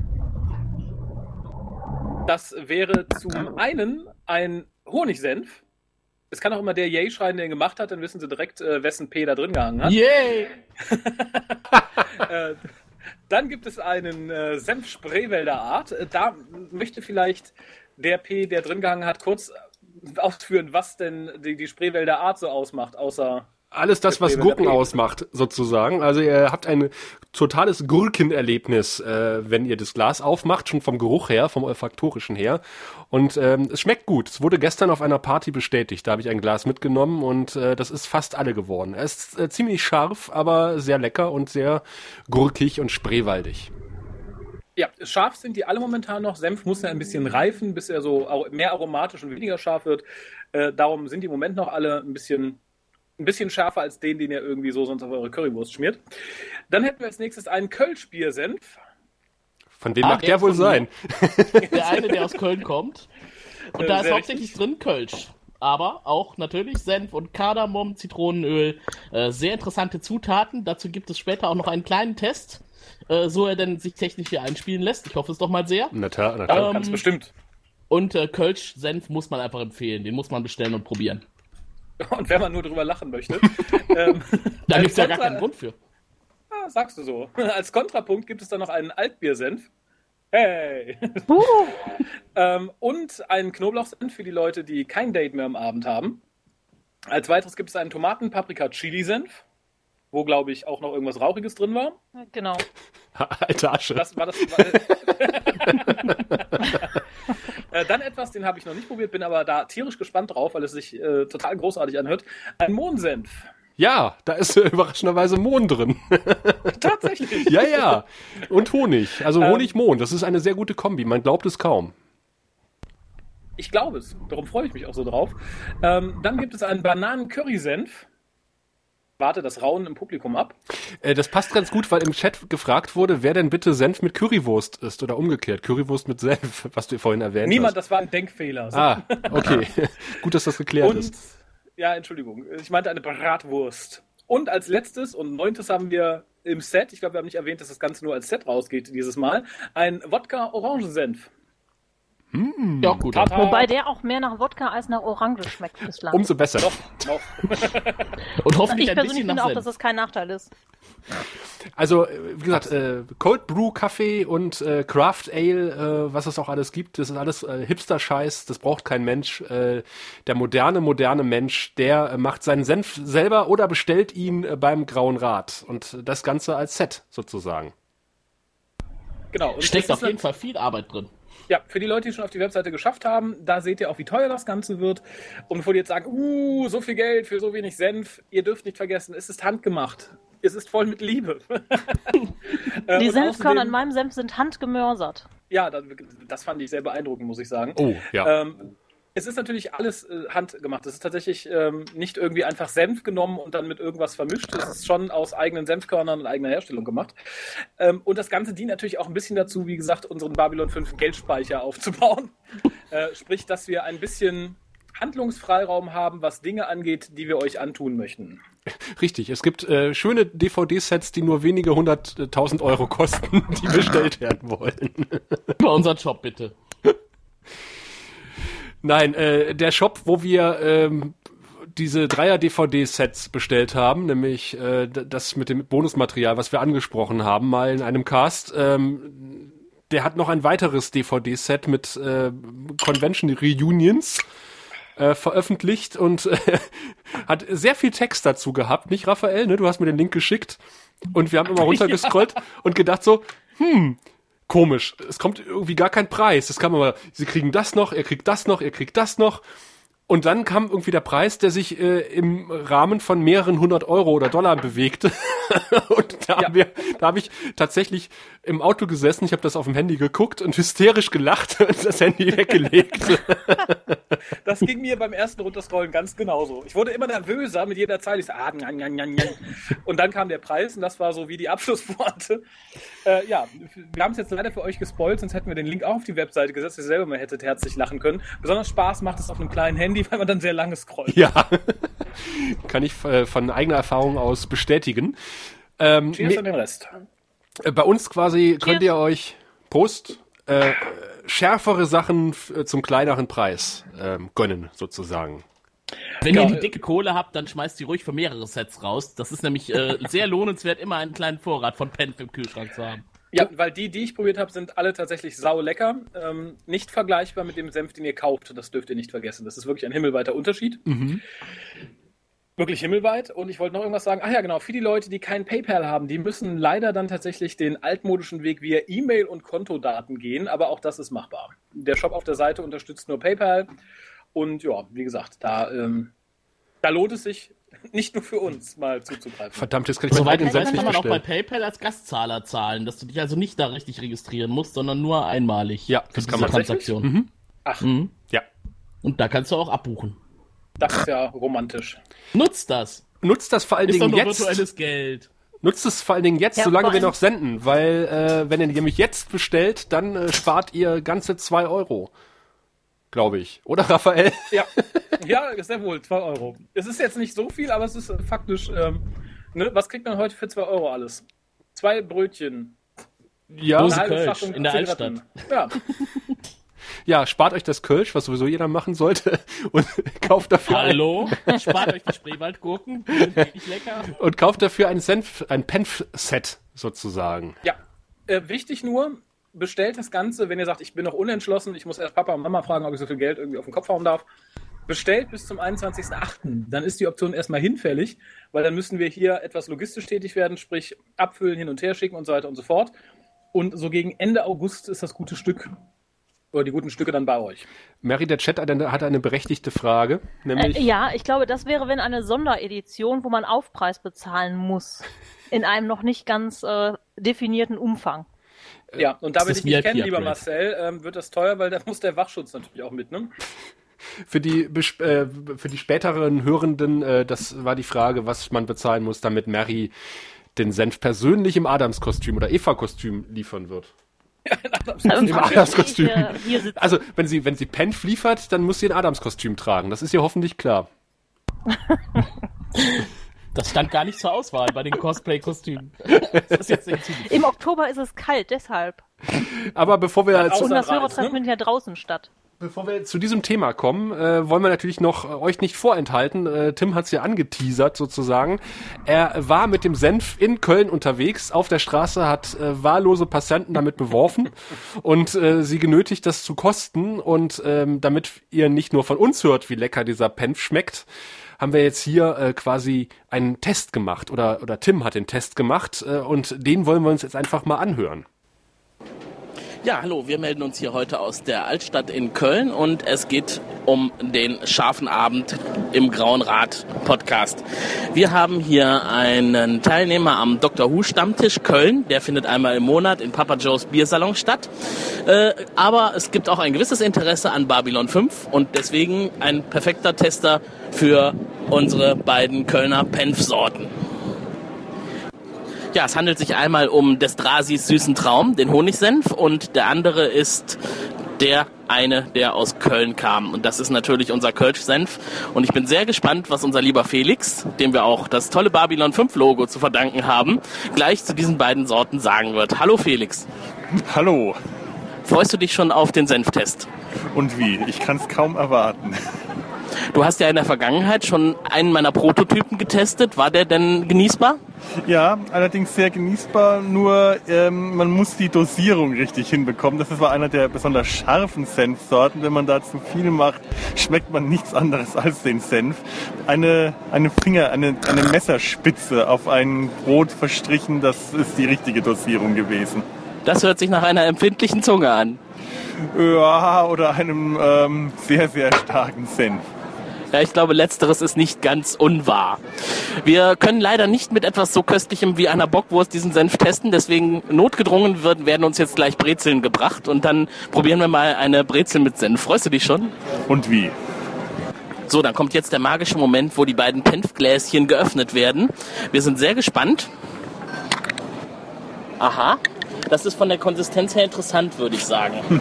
Das wäre zum einen ein Honigsenf. Es kann auch immer der Yay schreien, der ihn gemacht hat, dann wissen sie direkt, äh, wessen P da drin gehangen hat. Yay! Äh, dann gibt es einen äh, Senf Spreewälder Art. Äh, Da möchte vielleicht der P, der drin gehangen hat, kurz ausführen, was denn die, die Spreewälder Art so ausmacht, außer Alles das, was Gurken ausmacht, sozusagen. Also ihr habt ein totales Gurkenerlebnis, äh, wenn ihr das Glas aufmacht, schon vom Geruch her, vom olfaktorischen her. Und ähm, es schmeckt gut. Es wurde gestern auf einer Party bestätigt. Da habe ich ein Glas mitgenommen und äh, das ist fast alle geworden. Er ist äh, ziemlich scharf, aber sehr lecker und sehr gurkig und spreewaldig. Ja, scharf sind die alle momentan noch. Senf muss ja ein bisschen reifen, bis er so mehr aromatisch und weniger scharf wird. Äh, darum sind die im Moment noch alle ein bisschen, ein bisschen schärfer als den, den ihr irgendwie so sonst auf eure Currywurst schmiert. Dann hätten wir als nächstes einen Kölschbiersenf. Von wem Ah, mag der der wohl sein? Der eine, der aus Köln kommt. Und Äh, da ist sehr hauptsächlich drin Kölsch. Aber auch natürlich Senf und Kardamom, Zitronenöl. Äh, sehr interessante Zutaten. Dazu gibt es später auch noch einen kleinen Test, äh, so er denn sich technisch hier einspielen lässt. Ich hoffe es doch mal sehr. Na klar, na Ja, klar. ganz bestimmt. Und äh, Kölsch-Senf muss man einfach empfehlen. Den muss man bestellen und probieren. Und wenn man nur drüber lachen möchte. ähm, Da gibt es ja gar keinen Grund für. Ah, sagst du so. Als Kontrapunkt gibt es dann noch einen Altbiersenf. Hey! Uh, ähm, und einen Knoblauchsenf für die Leute, die kein Date mehr am Abend haben. Als weiteres gibt es einen Tomaten-Paprika-Chili-Senf, wo, glaube ich, auch noch irgendwas Rauchiges drin war. genau. Alte Asche. Das war das. Äh, dann etwas, den habe ich noch nicht probiert, bin aber da tierisch gespannt drauf, weil es sich äh, total großartig anhört. Ein Mohnsenf. Ja, da ist überraschenderweise Mohn drin. Tatsächlich. ja, ja. Und Honig. Also Ähm. Honig-Mohn. Das ist eine sehr gute Kombi. Man glaubt es kaum. Ich glaube es. Darum freue ich mich auch so drauf. Ähm, dann gibt es einen Bananen-Curry-Senf. Warte das Rauen im Publikum ab. Äh, das passt ganz gut, weil im Chat gefragt wurde, wer denn bitte Senf mit Currywurst ist oder umgekehrt. Currywurst mit Senf, was du vorhin erwähnt Niemand, hast. das war ein Denkfehler. So. Ah, okay. gut, dass das geklärt Und, ist. ja, Entschuldigung, ich meinte eine Bratwurst. Und als letztes und neuntes haben wir im Set, ich glaube, wir haben nicht erwähnt, dass das Ganze nur als Set rausgeht dieses Mal, ein Wodka-Orangensenf. Ja, gut. Tata. Wobei der auch mehr nach Wodka als nach Orange schmeckt bislang. Umso besser. Doch, noch. Und hoffentlich ich persönlich finde nach auch, Senf. dass das kein Nachteil ist. Also, äh, wie gesagt, äh, Cold Brew Kaffee und äh, Craft Ale, äh, was es auch alles gibt, das ist alles äh, Hipster-Scheiß, das braucht kein Mensch. Äh, der moderne, moderne Mensch, der äh, macht seinen Senf selber oder bestellt ihn äh, beim Grauen Rat. Und das Ganze als Set sozusagen. Genau. Und Steckt auf jeden Fall viel Arbeit drin. Ja, für die Leute, die schon auf die Webseite geschafft haben, da seht ihr auch, wie teuer das Ganze wird. Und bevor die jetzt sagen, uh, so viel Geld für so wenig Senf, ihr dürft nicht vergessen, es ist handgemacht. Es ist voll mit Liebe. Äh, Die Senfkörner in meinem Senf sind handgemörsert. Ja, das, das fand ich sehr beeindruckend, muss ich sagen. Oh, ja. Ähm, es ist natürlich alles äh, handgemacht. Es ist tatsächlich ähm, nicht irgendwie einfach Senf genommen und dann mit irgendwas vermischt. Es ist schon aus eigenen Senfkörnern und eigener Herstellung gemacht. Ähm, und das Ganze dient natürlich auch ein bisschen dazu, wie gesagt, unseren Babylon 5 Geldspeicher aufzubauen. äh, sprich, dass wir ein bisschen Handlungsfreiraum haben, was Dinge angeht, die wir euch antun möchten. Richtig, es gibt äh, schöne DVD-Sets, die nur wenige hunderttausend Euro kosten, die bestellt werden wollen. Über unseren Job, bitte. Nein, äh, der Shop, wo wir ähm, diese Dreier-DVD-Sets bestellt haben, nämlich äh, das mit dem Bonusmaterial, was wir angesprochen haben, mal in einem Cast, ähm, der hat noch ein weiteres DVD-Set mit äh, Convention Reunions äh, veröffentlicht und äh, hat sehr viel Text dazu gehabt, nicht Raphael, ne? Du hast mir den Link geschickt und wir haben immer runtergescrollt und gedacht so, hm, komisch. Es kommt irgendwie gar kein Preis. Es kam aber, sie kriegen das noch, er kriegt das noch, er kriegt das noch. Und dann kam irgendwie der Preis, der sich äh, im Rahmen von mehreren hundert Euro oder Dollar bewegte. und da, haben wir, da habe ich tatsächlich im Auto gesessen, ich habe das auf dem Handy geguckt und hysterisch gelacht und das Handy weggelegt. Das ging mir beim ersten Runterscrollen ganz genauso. Ich wurde immer nervöser mit jeder Zeile. Ich so, ah, njan, njan, njan, njan. Und dann kam der Preis und das war so wie die Abschlussworte. Äh, ja, wir haben es jetzt leider für euch gespoilt, sonst hätten wir den Link auch auf die Webseite gesetzt, dass ihr selber mal hättet herzlich lachen können. Besonders Spaß macht es auf einem kleinen Handy, weil man dann sehr lange scrollt. ja, kann ich äh, von eigener Erfahrung aus bestätigen. Ähm, Cheers an den Rest. Äh, Bei uns quasi könnt Cheers. ihr euch Prost äh, schärfere Sachen äh, zum kleineren Preis ähm, gönnen, sozusagen. Wenn ihr die äh, dicke Kohle habt, dann schmeißt die ruhig für mehrere Sets raus. Das ist nämlich äh, sehr lohnenswert, immer einen kleinen Vorrat von Pens im Kühlschrank zu haben. Ja, weil die, die ich probiert habe, sind alle tatsächlich sau lecker. Ähm, nicht vergleichbar mit dem Senf, den ihr kauft. Das dürft ihr nicht vergessen. Das ist wirklich ein himmelweiter Unterschied. Wirklich himmelweit. Und ich wollte noch irgendwas sagen. Ach ja, genau. Für die Leute, die kein PayPal haben, die müssen leider dann tatsächlich den altmodischen Weg via E-Mail und Kontodaten gehen. Aber auch das ist machbar. Der Shop auf der Seite unterstützt nur PayPal. Und ja, wie gesagt, da, ähm, da lohnt es sich nicht nur für uns mal zuzugreifen. Verdammt, jetzt kann ich Soweit weiß, Senf kann man auch bei. PayPal als Gastzahler zahlen, dass du dich also nicht da richtig registrieren musst, sondern nur einmalig. Ja, für das kann man. Transaktion. Ach, Mhm. Ja. Und da kannst du auch abbuchen. das ist ja romantisch. Nutzt das. Nutzt das vor allen Ist doch Dingen nur jetzt. virtuelles Geld. Nutzt es vor allen Dingen jetzt, Ja, solange wir noch senden, weil äh, wenn ihr nämlich jetzt bestellt, dann äh, spart ihr ganze zwei Euro. Glaube ich. Oder Raphael? Ja, ja, sehr wohl, 2 Euro. Es ist jetzt nicht so viel, aber es ist äh, faktisch, ähm, ne, was kriegt man heute für 2 Euro alles? Zwei Brötchen, Ja, Dose eine halbe Kölsch in der Zigaretten. Ja, ja, spart euch das Kölsch, was sowieso jeder machen sollte, und kauft dafür ein, Hallo? Spart euch die Spreewaldgurken. Die sind wirklich lecker. und kauft dafür ein Senf, ein Penf-Set sozusagen. ja. Äh, wichtig nur, bestellt das Ganze, wenn ihr sagt, ich bin noch unentschlossen, ich muss erst Papa und Mama fragen, ob ich so viel Geld irgendwie auf den Kopf hauen darf. Bestellt bis zum 21.08. Dann ist die Option erstmal hinfällig, weil dann müssen wir hier etwas logistisch tätig werden, sprich abfüllen, hin und her schicken und so weiter und so fort. Und so gegen Ende August ist das gute Stück oder die guten Stücke dann bei euch. Mary, der Chat hat eine, hat eine berechtigte Frage, nämlich Äh, ja, ich glaube, das wäre, wenn eine Sonderedition, wo man Aufpreis bezahlen muss. In einem noch nicht ganz äh, definierten Umfang. Ja, und da wir dich nicht kennen, lieber Upgrade. Marcel, ähm, wird das teuer, weil da muss der Wachschutz natürlich auch mit, ne? für die äh, für die späteren Hörenden, äh, das war die Frage, was man bezahlen muss, damit Mary den Senf persönlich im Adams-Kostüm oder Eva-Kostüm liefern wird. Also, Im Adams-Kostüm. ich, äh, hier sitze. Also, wenn sie, wenn sie Penf liefert, dann muss sie ein Adams-Kostüm tragen. Das ist ihr hoffentlich klar. Das stand gar nicht zur Auswahl bei den Cosplay-Kostümen. Das ist jetzt hinzugefügt. Im Oktober ist es kalt, deshalb. Aber bevor wir Auch zu, Und das Hörertreffen ne? findet ja draußen statt. bevor wir zu diesem Thema kommen, äh, wollen wir natürlich noch äh, euch nicht vorenthalten. Äh, Tim hat es ja angeteasert sozusagen. Er war mit dem Senf in Köln unterwegs. Auf der Straße hat äh, wahllose Passanten damit beworfen und äh, sie genötigt, das zu kosten. Und ähm, damit ihr nicht nur von uns hört, wie lecker dieser Penf schmeckt, haben wir jetzt hier äh, quasi einen Test gemacht oder oder Tim hat den Test gemacht äh, und den wollen wir uns jetzt einfach mal anhören. Ja, hallo, wir melden uns hier heute aus der Altstadt in Köln und es geht um den scharfen Abend im Grauen Rad Podcast. Wir haben hier einen Teilnehmer am Dr. Who Stammtisch Köln, der findet einmal im Monat in Papa Joe's Biersalon statt. Äh, aber es gibt auch ein gewisses Interesse an Babylon 5 und deswegen ein perfekter Tester für unsere beiden Kölner Penf-Sorten. Ja, es handelt sich einmal um Destrasis süßen Traum, den Honigsenf, und der andere ist der eine, der aus Köln kam. Und das ist natürlich unser Kölsch-Senf. Und ich bin sehr gespannt, was unser lieber Felix, dem wir auch das tolle Babylon 5 Logo zu verdanken haben, gleich zu diesen beiden Sorten sagen wird. Hallo Felix. Hallo. Freust du dich schon auf den Senftest? Und wie? Ich kann es kaum erwarten. Du hast ja in der Vergangenheit schon einen meiner Prototypen getestet. War der denn genießbar? Ja, allerdings sehr genießbar, nur ähm, man muss die Dosierung richtig hinbekommen. Das war einer der besonders scharfen Senfsorten. Wenn man da zu viel macht, schmeckt man nichts anderes als den Senf. Eine, eine Finger, eine, eine Messerspitze auf ein Brot verstrichen, das ist die richtige Dosierung gewesen. Das hört sich nach einer empfindlichen Zunge an. Ja, oder einem ähm, sehr, sehr starken Senf. Ja, ich glaube, letzteres ist nicht ganz unwahr. Wir können leider nicht mit etwas so köstlichem wie einer Bockwurst diesen Senf testen, deswegen notgedrungen wird, werden uns jetzt gleich Brezeln gebracht und dann probieren wir mal eine Brezel mit Senf. Freust du dich schon? Und wie? So, dann kommt jetzt der magische Moment, wo die beiden Penfgläschen geöffnet werden. Wir sind sehr gespannt. Aha, das ist von der Konsistenz her interessant, würde ich sagen.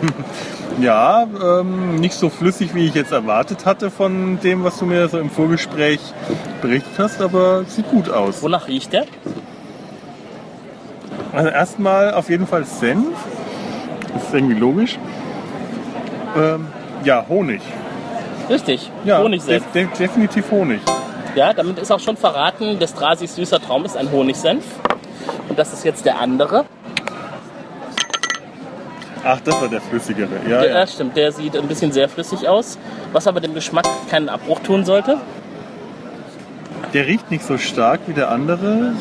Ja, ähm, nicht so flüssig, wie ich jetzt erwartet hatte von dem, was du mir so im Vorgespräch berichtet hast, aber sieht gut aus. Wonach riecht der? Also erstmal auf jeden Fall Senf. Das ist irgendwie logisch. Ähm, ja, Honig. Richtig, Ja, Honigsenf. de de definitiv Honig. Ja, damit ist auch schon verraten, des Drasis süßer Traum ist ein Honigsenf. Und das ist jetzt der andere. Ach, das war der flüssigere. Ja, Der, ja. ja, stimmt, der sieht ein bisschen sehr flüssig aus, was aber dem Geschmack keinen Abbruch tun sollte. Der riecht nicht so stark wie der andere.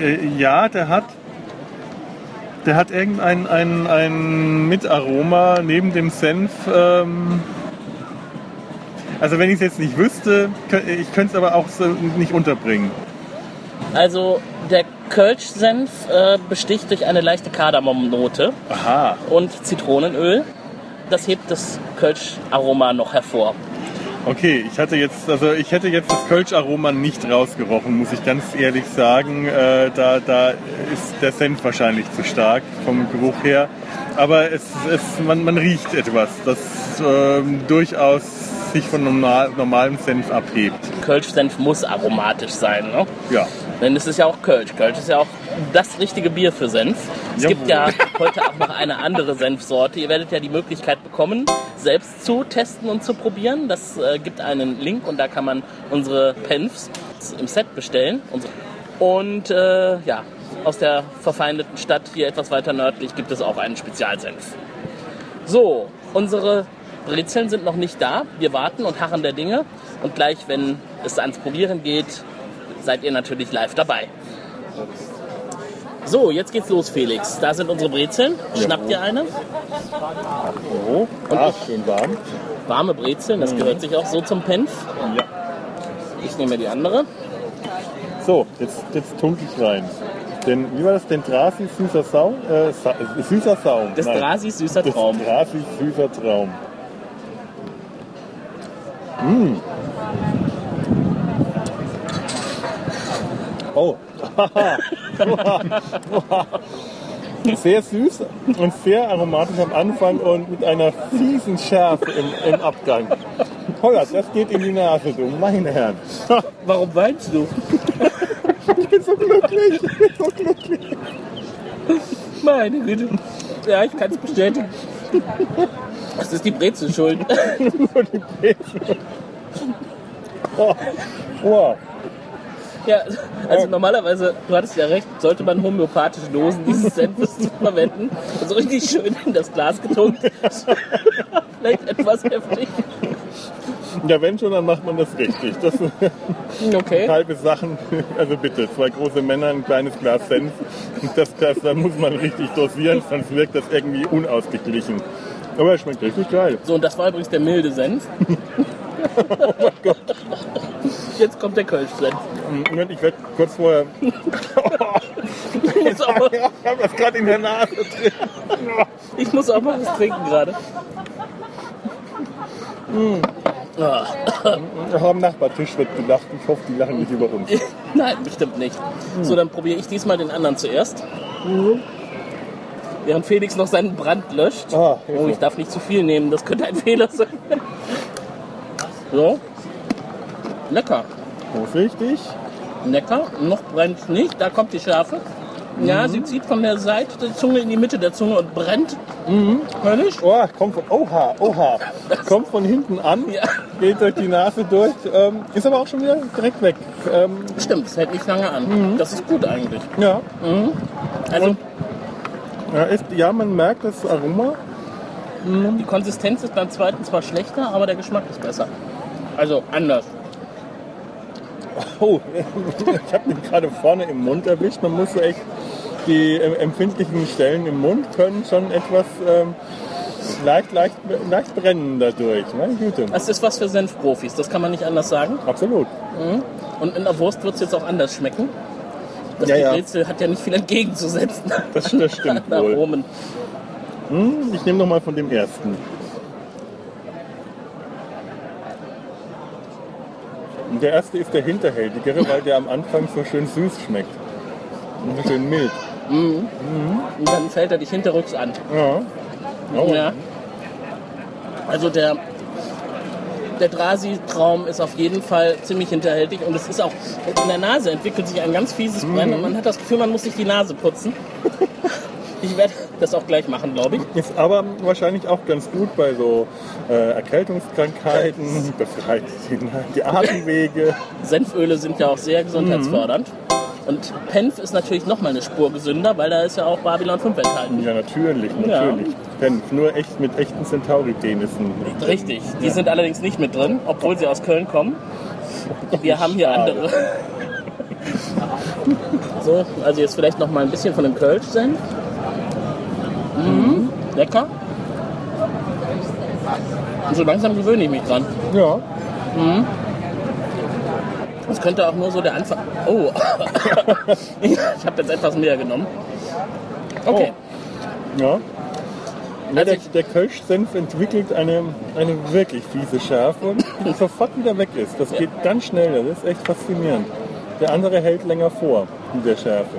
Äh, Ja, der hat, der hat irgendein ein, ein Mitaroma neben dem Senf. Ähm, also wenn ich es jetzt nicht wüsste, ich könnte es aber auch so nicht unterbringen. Also der Kölsch-Senf äh, besticht durch eine leichte Kardamomnote Aha. und Zitronenöl. Das hebt das Kölsch-Aroma noch hervor. Okay, ich hatte jetzt, also ich hätte jetzt das Kölsch-Aroma nicht rausgerochen, muss ich ganz ehrlich sagen. Äh, da, da ist der Senf wahrscheinlich zu stark vom Geruch her. Aber es, es, man, man riecht etwas, das ähm, durchaus sich von normal, normalem Senf abhebt. Kölsch-Senf muss aromatisch sein, ne? Ja. Denn es ist ja auch Kölsch. Kölsch ist ja auch das richtige Bier für Senf. Es Jawohl. gibt ja heute auch noch eine andere Senfsorte. Ihr werdet ja die Möglichkeit bekommen, selbst zu testen und zu probieren. Das äh, gibt einen Link und da kann man unsere Penfs im Set bestellen. Und äh, ja, aus der verfeindeten Stadt hier etwas weiter nördlich gibt es auch einen Spezialsenf. So, unsere Brezeln sind noch nicht da. Wir warten und harren der Dinge. Und gleich, wenn es ans Probieren geht, seid ihr natürlich live dabei. So, jetzt geht's los, Felix. Da sind unsere Brezeln. Schnappt ihr eine? Oh, ah, schön warm. Warme Brezeln, das gehört sich auch so zum Penf. Ja. Ich nehme die andere. So, jetzt, jetzt tunke ich rein. Den, wie war das? Den Drasi süßer Sau? Äh, Sa süßer Sau. Des Nein. Drasis süßer Traum. Drasi süßer Traum. Mm. Oh. sehr süß und sehr aromatisch am Anfang und mit einer fiesen Schärfe im, im Abgang. Holla, das geht in die Nase, du, meine Herren. Warum weinst du? Ich bin so glücklich, ich bin so glücklich. Meine Güte. Ja, ich kann es bestätigen. Das ist die Brezel schuld. Nur die Brezel. Oh, oh. Ja, also normalerweise, du hattest ja recht, sollte man homöopathische Dosen dieses Senfes verwenden. Also richtig schön in das Glas getunkt. Vielleicht etwas heftig. Ja, wenn schon, dann macht man das richtig. Das sind Okay. halbe Sachen. Also bitte, zwei große Männer, ein kleines Glas Senf. Das, das, da muss man richtig dosieren, sonst wirkt das irgendwie unausgeglichen. Aber es schmeckt richtig geil. So, und das war übrigens der milde Senf. Jetzt kommt der Kölsch-Senf. Moment, ich werde kurz vorher. Ich muss auch mal, ich habe das gerade in der Nase drin. ich muss auch mal was trinken gerade. Ah, Auch am Nachbartisch wird gelacht. Ich hoffe, die lachen nicht über uns. Nein, bestimmt nicht. So, dann probiere ich diesmal den anderen zuerst. Während Felix noch seinen Brand löscht. Ah, Oh, ich darf nicht zu viel nehmen, das könnte ein Fehler sein. So. Lecker. Vorsichtig. Lecker. Noch brennt nicht. Da kommt die Schärfe. Ja, sie zieht von der Seite der Zunge in die Mitte der Zunge und brennt. Höllisch. Oh, kommt von. Oha, oha. Kommt von hinten an, Ja. geht durch die Nase durch, ähm, ist aber auch schon wieder direkt weg. Ähm, Stimmt, es hält nicht lange an. Das ist gut eigentlich. ja, Also, ja, ist, ja, man merkt das Aroma. die Konsistenz ist beim zweiten zwar schlechter, aber der Geschmack ist besser. Also, anders. Oh, ich habe mich gerade vorne im Mund erwischt. Man muss so echt die äh, empfindlichen Stellen im Mund können schon etwas ähm, leicht, leicht, leicht brennen dadurch. Meine Güte. Das ist was für Senfprofis, das kann man nicht anders sagen. Absolut. Und in der Wurst wird es jetzt auch anders schmecken. Das Ja, ja. Brezel hat ja nicht viel entgegenzusetzen. Das, das stimmt wohl. Hm, ich nehme noch mal von dem ersten. Der erste ist der hinterhältigere, weil der am Anfang so schön süß schmeckt. Und so schön mild. Und dann fällt er dich hinterrücks an. Ja. Oh, Ja. Also der, der Drasi-Traum ist auf jeden Fall ziemlich hinterhältig und es ist auch in der Nase entwickelt sich ein ganz fieses Brennen und man hat das Gefühl, man muss sich die Nase putzen. Ich werde das auch gleich machen, glaube ich. Ist aber wahrscheinlich auch ganz gut bei so äh, Erkältungskrankheiten, befreit die, die Atemwege. Senföle sind ja auch sehr gesundheitsfördernd. Und Penf ist natürlich noch mal eine Spur gesünder, weil da ist ja auch Babylon 5 enthalten. Ja, natürlich, natürlich. Penf, nur echt mit echten Centauri-Penissen. Richtig, die sind allerdings nicht mit drin, obwohl sie aus Köln kommen. Wir haben hier Schade. andere. So, also jetzt vielleicht noch mal ein bisschen von dem Kölsch senf Mhm. Lecker. Und so langsam gewöhne ich mich dran. Ja, Das könnte auch nur so der Anfang. Oh, ich habe jetzt etwas mehr genommen. Okay. ja. Ja, Also der, der Kölsch-Senf entwickelt eine, eine wirklich fiese Schärfe, die sofort wieder weg ist. Das geht ganz schnell, das ist echt faszinierend. Der andere hält länger vor, mit der Schärfe.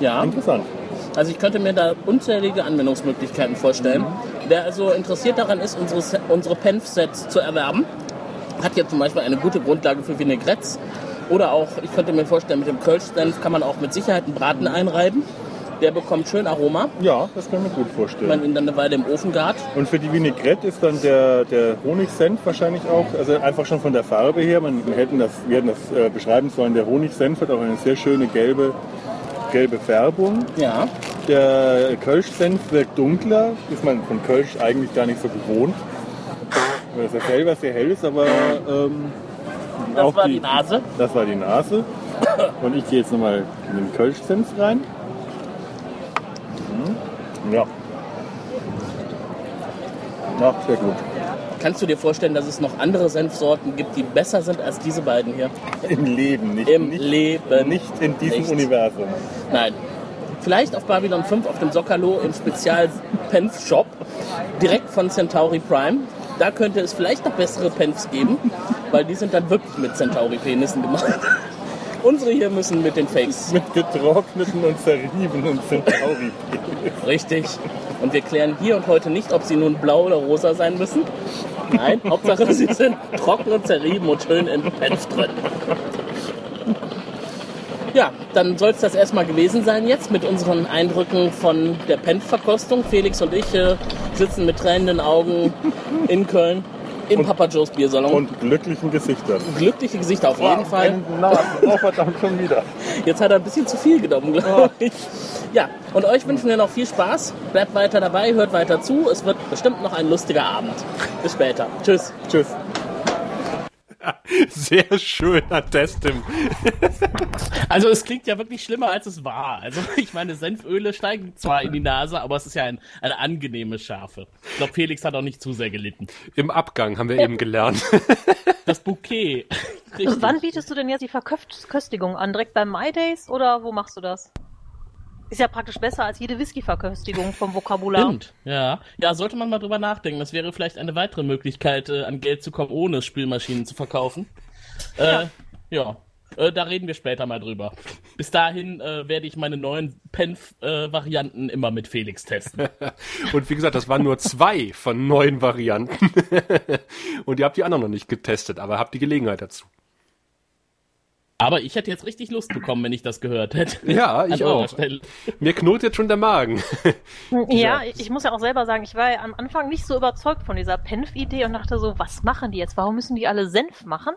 Ja. Interessant. Also ich könnte mir da unzählige Anwendungsmöglichkeiten vorstellen. Wer also interessiert daran ist, unsere, Se- unsere Penf-Sets zu erwerben, hat hier zum Beispiel eine gute Grundlage für Vinaigrettes. Oder auch, ich könnte mir vorstellen, mit dem Kölsch-Senf kann man auch mit Sicherheit einen Braten einreiben. Der bekommt schön Aroma, Ja, das kann man gut wenn man vorstellen. ihn dann eine Weile im Ofen gart. Und für die Vinaigrette ist dann der, der Honigsenf wahrscheinlich auch, also einfach schon von der Farbe her, man, man hätten das, wir hätten das äh, beschreiben sollen, der Honigsenf hat auch eine sehr schöne gelbe gelbe Färbung. Ja. Der Kölsch-Senf wirkt dunkler, ist man von Kölsch eigentlich gar nicht so gewohnt. Weil das selber sehr hell ist, aber ähm, Das war die Nase. Das war die Nase. Und ich gehe jetzt nochmal in den Kölsch-Senf rein. Mhm. Ja. Ja, sehr gut. Kannst du dir vorstellen, dass es noch andere Senfsorten gibt, die besser sind als diese beiden hier? Im Leben, nicht, Im nicht, Leben. nicht in diesem Nicht. Universum. Nein. Vielleicht auf Babylon 5 auf dem Sokalo im Spezial-Penf-Shop, direkt von Centauri Prime. Da könnte es vielleicht noch bessere Penfs geben, weil die sind dann wirklich mit Centauri-Penissen gemacht. Unsere hier müssen mit den Fakes. Mit getrockneten und zerriebenen Centauri. Richtig. Und wir klären hier und heute nicht, ob sie nun blau oder rosa sein müssen. Nein, Hauptsache sie sind trocken und zerrieben und schön in Penf drin. Ja, dann soll es das erstmal gewesen sein jetzt mit unseren Eindrücken von der Penf-Verkostung. Felix und ich äh, sitzen mit tränenden Augen in Köln im Papa Joe's Biersalon. Und glücklichen Gesichtern. Glückliche Gesichter auf jeden Fall. Ein Nasen. Oh, verdammt, schon wieder. Jetzt hat er ein bisschen zu viel genommen, glaube ich. Ja, und euch wünschen wir noch viel Spaß. Bleibt weiter dabei, hört weiter zu. Es wird bestimmt noch ein lustiger Abend. Bis später. Tschüss. Tschüss. Sehr schöner Test im Also es klingt ja wirklich schlimmer, als es war. Also ich meine, Senföle steigen zwar in die Nase, aber es ist ja ein, eine angenehme Schärfe. Ich glaube, Felix hat auch nicht zu sehr gelitten. Im Abgang haben wir eben gelernt. Das Bouquet. Richtig. Wann bietest du denn jetzt die Verköstigung an? Direkt beim My Days oder wo machst du das? Ist ja praktisch besser als jede Whisky-Verköstigung vom Vokabular. Stimmt, ja. Ja, sollte man mal drüber nachdenken. Das wäre vielleicht eine weitere Möglichkeit, äh, an Geld zu kommen, ohne Spülmaschinen zu verkaufen. Äh, ja. Äh, da reden wir später mal drüber. Bis dahin äh, werde ich meine neuen Penf-Varianten immer mit Felix testen. Und wie gesagt, das waren nur zwei von neun Varianten. Und ihr habt die anderen noch nicht getestet, aber habt die Gelegenheit dazu. Aber ich hätte jetzt richtig Lust bekommen, wenn ich das gehört hätte. Ja, ich auch. Stelle. Mir knurrt jetzt schon der Magen. Ja, ich, ich muss ja auch selber sagen, ich war ja am Anfang nicht so überzeugt von dieser Penf-Idee und dachte so, was machen die jetzt? Warum müssen die alle Senf machen?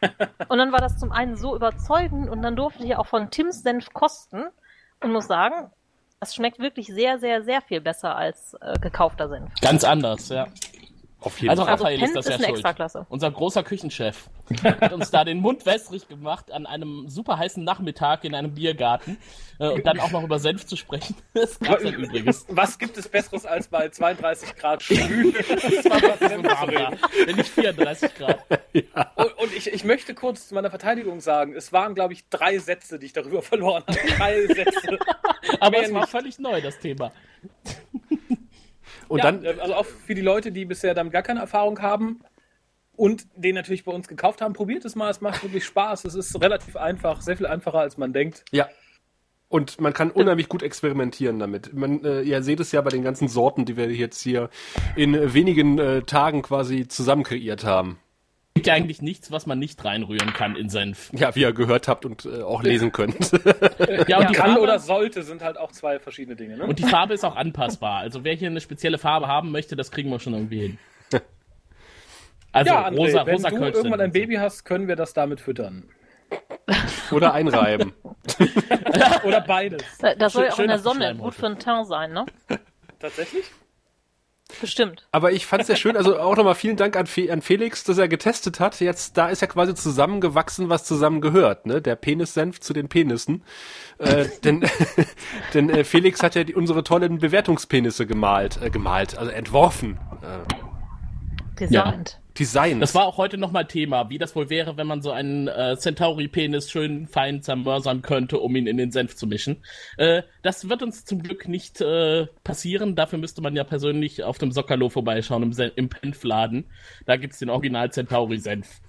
und dann war das zum einen so überzeugend und dann durfte ich auch von Tims Senf kosten und muss sagen, das schmeckt wirklich sehr, sehr, sehr viel besser als äh, gekaufter Senf. Ganz anders, ja. Auf jeden Also Fall. Raphael Penf ist das ist ja eine schuld. Extraklasse. Unser großer Küchenchef hat uns da den Mund wässrig gemacht an einem super heißen Nachmittag in einem Biergarten äh, und dann auch noch über Senf zu sprechen. Das gab's ja übrigens. Was gibt es Besseres als bei 32 Grad schwül? Wenn nicht 34 Grad. Und, und ich, ich möchte kurz zu meiner Verteidigung sagen, es waren, glaube ich, drei Sätze, die ich darüber verloren habe. Drei Sätze. Aber Mehr es war nicht. völlig neu, das Thema. Und ja, dann, äh, also auch für die Leute, die bisher damit gar keine Erfahrung haben und den natürlich bei uns gekauft haben, probiert es mal. Es macht wirklich Spaß. Es ist relativ einfach, sehr viel einfacher, als man denkt. ja. Und man kann unheimlich gut experimentieren damit. Man, äh, ihr seht es ja bei den ganzen Sorten, die wir jetzt hier in wenigen äh, Tagen quasi zusammen kreiert haben. Gibt ja eigentlich nichts, was man nicht reinrühren kann in Senf. Ja, wie ihr gehört habt und äh, auch lesen könnt. Ja, und die Kann Farbe, oder sollte sind halt auch zwei verschiedene Dinge. Ne? und die Farbe ist auch anpassbar. Also wer hier eine spezielle Farbe haben möchte, das kriegen wir schon irgendwie hin. Also ja, André, rosa, wenn rosa du Kölsch irgendwann ein. Baby hast, können wir das damit füttern. Oder einreiben. Oder beides. Das soll ja auch in der Sonne gut für den Teint sein, ne? Tatsächlich? Bestimmt. Aber ich fand es sehr schön, also auch nochmal vielen Dank an, Fe an Felix, dass er getestet hat. Jetzt, da ist ja quasi zusammengewachsen, was zusammen gehört, ne? Der Penissenf zu den Penissen. Äh, denn denn äh, Felix hat ja die, unsere tollen Bewertungspenisse gemalt, äh, gemalt, also entworfen, äh, Designt. Designt. Das war auch heute nochmal Thema, wie das wohl wäre, wenn man so einen äh, Centauri-Penis schön fein zermörsern könnte, um ihn in den Senf zu mischen. Äh, das wird uns zum Glück nicht äh, passieren. Dafür müsste man ja persönlich auf dem Sokalo vorbeischauen, im, Sen im Penfladen. Da gibt's den Original Centauri-Senf.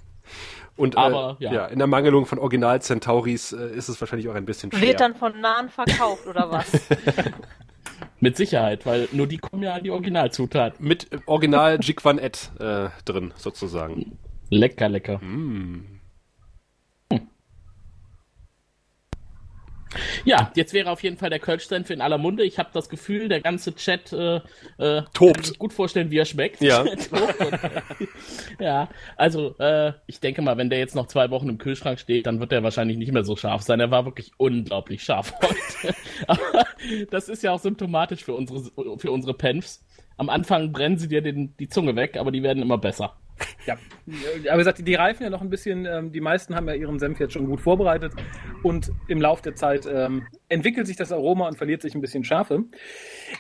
Und aber, äh, ja. ja. in der Mangelung von Original Centauris äh, ist es wahrscheinlich auch ein bisschen schwer. Wird dann von Nahen verkauft oder was? Mit Sicherheit, weil nur die kommen ja an die Originalzutaten. Mit Original Jigwan Ed äh, drin, sozusagen. Lecker, lecker. Ja, jetzt wäre auf jeden Fall der Kölsch-Senf in aller Munde. Ich habe das Gefühl, der ganze Chat äh, äh, kann sich gut vorstellen, wie er schmeckt. Ja. Und- ja, also äh, ich denke mal, wenn der jetzt noch zwei Wochen im Kühlschrank steht, dann wird er wahrscheinlich nicht mehr so scharf sein. Er war wirklich unglaublich scharf heute. Aber das ist ja auch symptomatisch für unsere, für unsere Penfs. Am Anfang brennen sie dir den, die Zunge weg, aber die werden immer besser. Ja, aber wie gesagt, die reifen ja noch ein bisschen. Ähm, die meisten haben ja ihren Senf jetzt schon gut vorbereitet und im Laufe der Zeit ähm, entwickelt sich das Aroma und verliert sich ein bisschen Schärfe.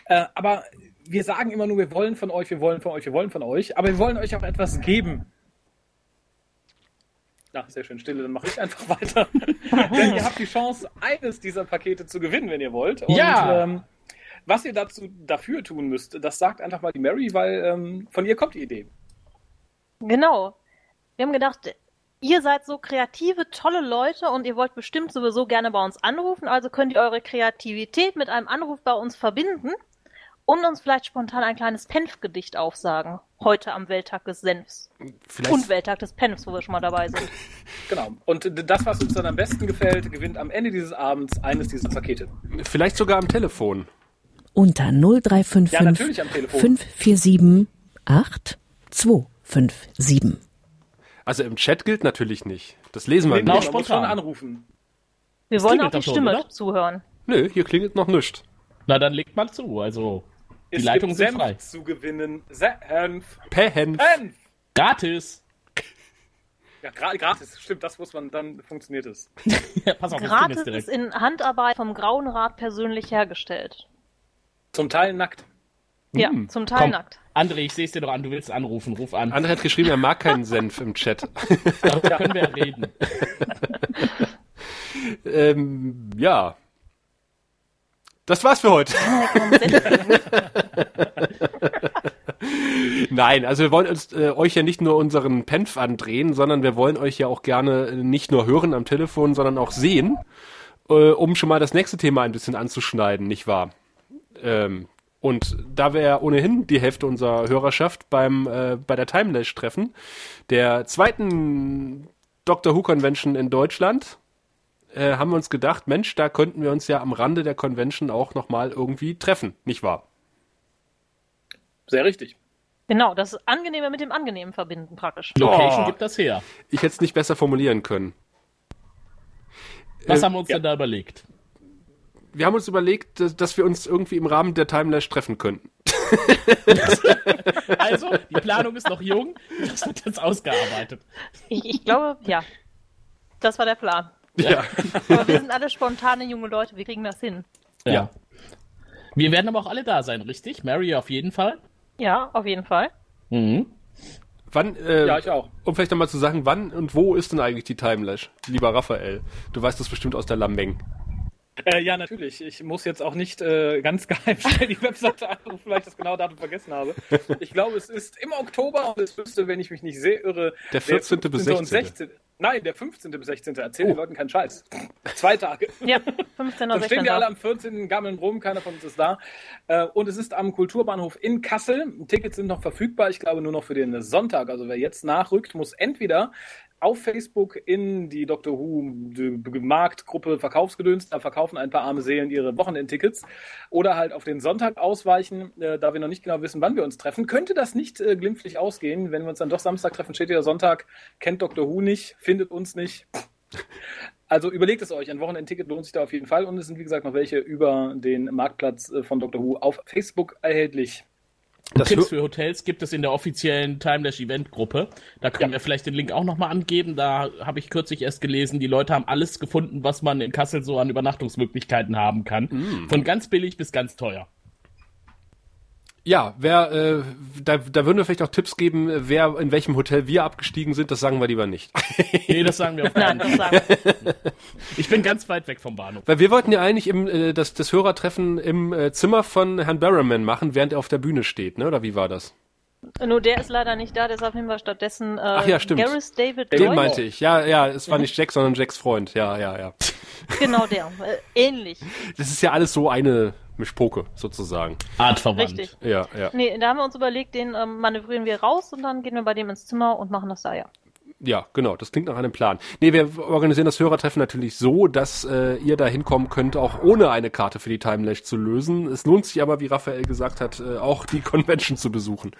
Äh, aber wir sagen immer nur, wir wollen von euch, wir wollen von euch, wir wollen von euch, aber wir wollen euch auch etwas geben. Ja, sehr schön stille, dann mache ich einfach weiter. Denn ihr habt die Chance, eines dieser Pakete zu gewinnen, wenn ihr wollt. Und, Ja. Ähm, was ihr dazu dafür tun müsst, das sagt einfach mal die Mary, weil ähm, von ihr kommt die Idee. Genau. Wir haben gedacht, ihr seid so kreative, tolle Leute und ihr wollt bestimmt sowieso gerne bei uns anrufen, also könnt ihr eure Kreativität mit einem Anruf bei uns verbinden und uns vielleicht spontan ein kleines Penf-Gedicht aufsagen. Heute am Welttag des Senfs. Vielleicht, Und Welttag des Penfs, wo wir schon mal dabei sind. Genau. Und das, was uns dann am besten gefällt, gewinnt am Ende dieses Abends eines dieser Pakete. vielleicht sogar am Telefon. Unter Ja, 0355 natürlich am Telefon. 547 8257. Also im Chat gilt natürlich nicht. Das lesen wir Genau, nicht. muss spontan. anrufen. Wir wollen auch die Stimme oder? zuhören. Nö, hier klingelt noch nichts. Na, dann legt mal zu. Also, die Es Leitungen gibt sind Senf frei. zu gewinnen. Senf. Pehen. Senf. Gratis. Ja, gra gratis. Stimmt, das muss man, dann funktioniert es. Ja, pass auf, Gratis ist in Handarbeit vom Grauen Rat persönlich hergestellt. Zum Teil nackt. Ja, Hm, zum Teil Komm, nackt. André, ich sehe es dir doch an, du willst anrufen, ruf an. André hat geschrieben, er mag keinen Senf im Chat. Darüber können wir ja reden. ähm, ja. Das war's für heute. Nein, also wir wollen uns äh, euch ja nicht nur unseren Penf andrehen, sondern wir wollen euch ja auch gerne äh, nicht nur hören am Telefon, sondern auch sehen, äh, um schon mal das nächste Thema ein bisschen anzuschneiden, nicht wahr? Ähm, und da wir ja ohnehin die Hälfte unserer Hörerschaft beim äh, bei der Timelash treffen, der zweiten Doctor Who Convention in Deutschland, äh, haben wir uns gedacht, Mensch, da könnten wir uns ja am Rande der Convention auch nochmal irgendwie treffen, nicht wahr? Sehr richtig. Genau, das Angenehme mit dem Angenehmen verbinden praktisch. Location Oh. gibt das her. Ich hätte es nicht besser formulieren können. Was Äh, haben wir uns ja. denn da überlegt? Wir haben uns überlegt, dass, dass wir uns irgendwie im Rahmen der Timelash treffen könnten. Also, die Planung ist noch jung, das wird jetzt ausgearbeitet. Ich, ich glaube, ja. Das war der Plan. Ja. Aber wir sind alle spontane junge Leute, wir kriegen das hin. Ja. Ja. Wir werden aber auch alle da sein, richtig? Mary auf jeden Fall. Ja, auf jeden Fall. Mhm. Wann, äh, Ja, ich auch. um vielleicht nochmal zu sagen, wann und wo ist denn eigentlich die Timelash? Lieber Raphael, du weißt das bestimmt aus der Lameng. Äh, ja, natürlich. Ich muss jetzt auch nicht äh, ganz geheim schnell die Webseite anrufen, weil ich das genaue Datum vergessen habe. Ich glaube, es ist im Oktober und es müsste, wenn ich mich nicht sehr irre, Der 14. bis 15. und 16.. 16. Nein, der 15. bis 16. Erzähl den Leuten keinen Scheiß. Zwei Tage. Ja, 15 oder Dann stehen 16. wir alle am 14. gammeln rum, keiner von uns ist da. Äh, Und es ist am Kulturbahnhof in Kassel. Tickets sind noch verfügbar, ich glaube nur noch für den Sonntag. Also wer jetzt nachrückt, muss entweder auf Facebook in die Doctor Who Marktgruppe Verkaufsgedöns, da verkaufen ein paar arme Seelen ihre Wochenendtickets oder halt auf den Sonntag ausweichen, äh, da wir noch nicht genau wissen, wann wir uns treffen. Könnte das nicht äh, glimpflich ausgehen, wenn wir uns dann doch Samstag treffen, steht ja Sonntag, kennt Doctor Who nicht, findet uns nicht. Also überlegt es euch, ein Wochenendticket lohnt sich da auf jeden Fall und es sind wie gesagt noch welche über den Marktplatz äh, von Doctor Who auf Facebook erhältlich. Das Tipps für Hotels gibt es in der offiziellen Timelash Event Gruppe. Da können wir vielleicht den Link auch nochmal angeben. Da habe ich kürzlich erst gelesen, die Leute haben alles gefunden, was man in Kassel so an Übernachtungsmöglichkeiten haben kann. Mm. Von ganz billig bis ganz teuer. Ja, wer, äh, da, da würden wir vielleicht auch Tipps geben, wer in welchem Hotel wir abgestiegen sind, das sagen wir lieber nicht. Nee, das sagen wir auf keinen Fall. Ich bin ganz weit weg vom Bahnhof. Weil wir wollten ja eigentlich im, äh, das, das Hörertreffen im äh, Zimmer von Herrn Barrowman machen, während er auf der Bühne steht, ne? Oder wie war das? Nur der ist leider nicht da, deshalb nehmen wir stattdessen äh, Ach ja, stimmt. Gareth David Den Lloyd. meinte ich. Ja, ja, es war nicht Jack, sondern Jacks Freund. Ja, ja, ja. Genau der. Äh, ähnlich. Das ist ja alles so eine Mischpoke, sozusagen. Artverwandt. Richtig. Ja, ja. Nee, da haben wir uns überlegt, den ähm, manövrieren wir raus und dann gehen wir bei dem ins Zimmer und machen das da, ja. Ja, genau, das klingt nach einem Plan. Nee, wir organisieren das Hörertreffen natürlich so, dass äh, ihr da hinkommen könnt, auch ohne eine Karte für die Timelash zu lösen. Es lohnt sich aber, wie Raphael gesagt hat, äh, auch die Convention zu besuchen.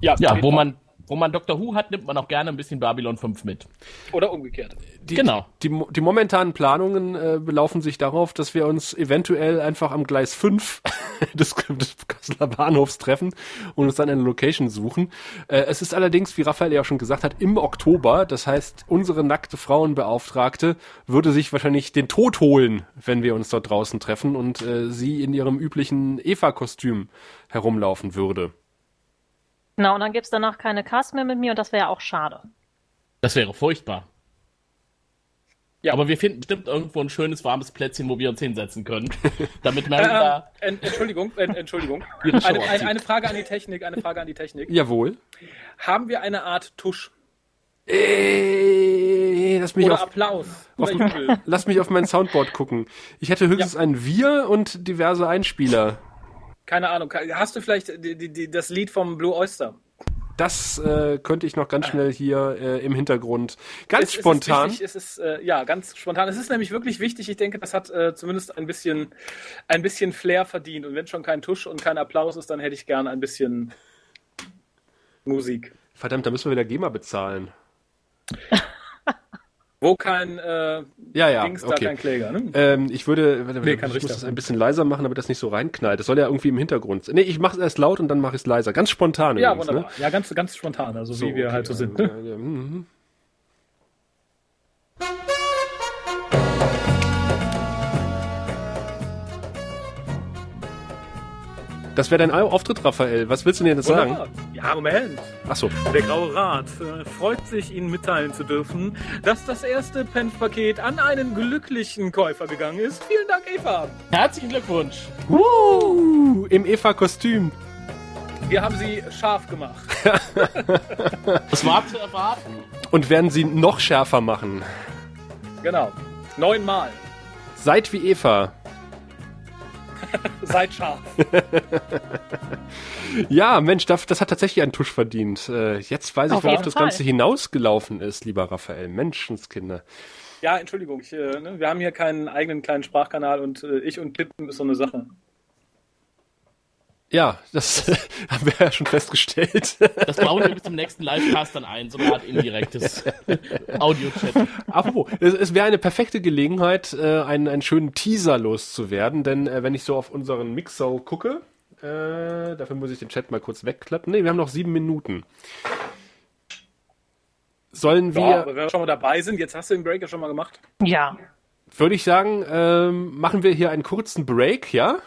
Ja, Ja, wo man, wo man Dr. Who hat, nimmt man auch gerne ein bisschen Babylon 5 mit. Oder umgekehrt. Die, Genau. Die, die, die momentanen Planungen äh, belaufen sich darauf, dass wir uns eventuell einfach am Gleis 5 des, des Kasseler Bahnhofs treffen und uns dann eine Location suchen. Äh, es ist allerdings, wie Raphael ja auch schon gesagt hat, im Oktober. Das heißt, unsere nackte Frauenbeauftragte würde sich wahrscheinlich den Tod holen, wenn wir uns dort draußen treffen und äh, sie in ihrem üblichen Eva-Kostüm herumlaufen würde. Genau, und dann gibt's danach keine Cast mehr mit mir und das wäre ja auch schade. Das wäre furchtbar. Ja. Aber wir finden bestimmt irgendwo ein schönes, warmes Plätzchen, wo wir uns hinsetzen können. Damit man Äh, da. äh, en- Entschuldigung, äh, Entschuldigung. Eine, eine, eine Frage an die Technik, eine Frage an die Technik. Jawohl. Haben wir eine Art Tusch Äh, lass mich oder auf, Applaus auf, oder lass mich auf mein Soundboard gucken. Ich hätte höchstens ein Wir und diverse Einspieler. Keine Ahnung. Hast du vielleicht die, die, die, das Lied vom Blue Oyster? Das äh, könnte ich noch ganz schnell hier äh, im Hintergrund ganz Es- spontan. Es ist, wichtig, es ist äh, ja ganz spontan. Es ist nämlich wirklich wichtig. Ich denke, das hat äh, zumindest ein bisschen, ein bisschen Flair verdient. Und wenn schon kein Tusch und kein Applaus ist, dann hätte ich gerne ein bisschen Musik. Verdammt, da müssen wir wieder GEMA bezahlen. Wo kein äh, Ja, ja, Dings, da okay. kein Kläger. Ne? Ähm, ich würde, Nee, ich muss Richter. das ein bisschen leiser machen, damit das nicht so reinknallt. Das soll ja irgendwie im Hintergrund. Nee, ich mache es erst laut und dann mache ich es leiser. Ganz spontan Ja, übrigens, wunderbar. Ja, ganz, ganz spontan, also Ne? wie wir okay, halt so sind. ja, Ne? ja, ja, Das wäre dein Auftritt, Raphael. Was willst du denn jetzt sagen? Ja, Moment. Ach so. Der Graue Rat äh, freut sich, Ihnen mitteilen zu dürfen, dass das erste Penf-Paket an einen glücklichen Käufer gegangen ist. Vielen Dank, Eva. Herzlichen Glückwunsch. Uh, Im Eva-Kostüm. Wir haben sie scharf gemacht. Das war zu erwarten. Und werden sie noch schärfer machen. Genau. Neunmal. Seid wie Eva. Seid scharf. Ja, Mensch, das, das hat tatsächlich einen Tusch verdient. Äh, jetzt weiß ich, Auf worauf das. Ganze hinausgelaufen ist, lieber Raphael. Menschenskinder. Ja, Entschuldigung. Ich, äh, ne, wir haben hier keinen eigenen kleinen Sprachkanal und äh, ich und Tippen ist so eine Sache. Ja, das haben wir ja schon festgestellt. Das bauen wir bis zum nächsten Livecast dann ein, so eine Art indirektes Audio-Chat. Apropos, es, es wäre eine perfekte Gelegenheit, äh, einen, einen schönen Teaser loszuwerden, denn äh, wenn ich so auf unseren Mixer gucke, äh, dafür muss ich den Chat mal kurz wegklappen. Nee, wir haben noch sieben Minuten. Sollen Ja, wir, aber wenn wir schon mal dabei sind, jetzt hast du den Break ja schon mal gemacht. Ja. würde ich sagen, ähm, machen wir hier einen kurzen Break, ja?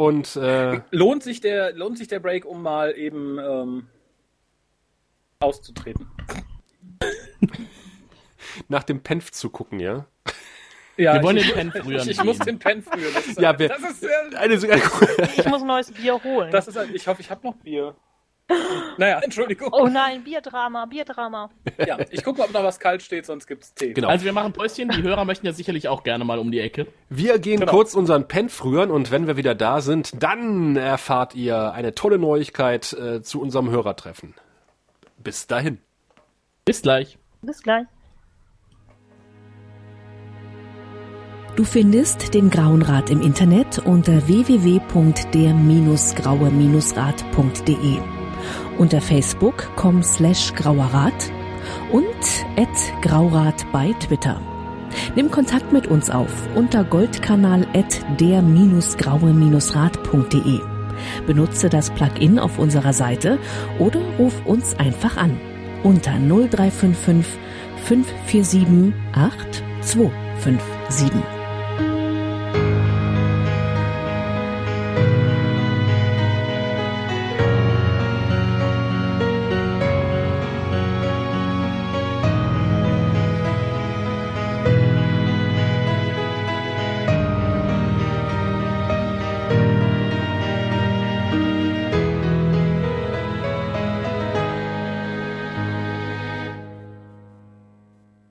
Und äh, Lohnt sich der, lohnt sich der Break, um mal eben ähm, auszutreten? nach dem Penf zu gucken, ja? Ja, Wir wollen ich, den Pen früher ich, ich muss den Pen früher. Das ist, Ja, wir- das ist, äh, Eine sogar Ich muss ein neues Bier holen. das ist, ich hoffe, ich habe noch Bier. Naja, Entschuldigung. oh nein, Bierdrama, Bierdrama. Ja, ich gucke mal, ob noch was kalt steht, sonst gibt's Tee. Genau. Also wir machen Päuschen, die Hörer möchten ja sicherlich auch gerne mal um die Ecke. Wir gehen Genau. kurz unseren Penf rühren und wenn wir wieder da sind, dann erfahrt ihr eine tolle Neuigkeit äh, zu unserem Hörertreffen. Bis dahin. Bis gleich. Bis gleich. Du findest den Grauen Rat im Internet unter www.der-graue-rat.de, unter facebook.com slash grauerrat und at graurat bei Twitter. Nimm Kontakt mit uns auf unter goldkanal at der-graue-rat.de. Benutze das Plugin auf unserer Seite oder ruf uns einfach an unter 0355 547 8257.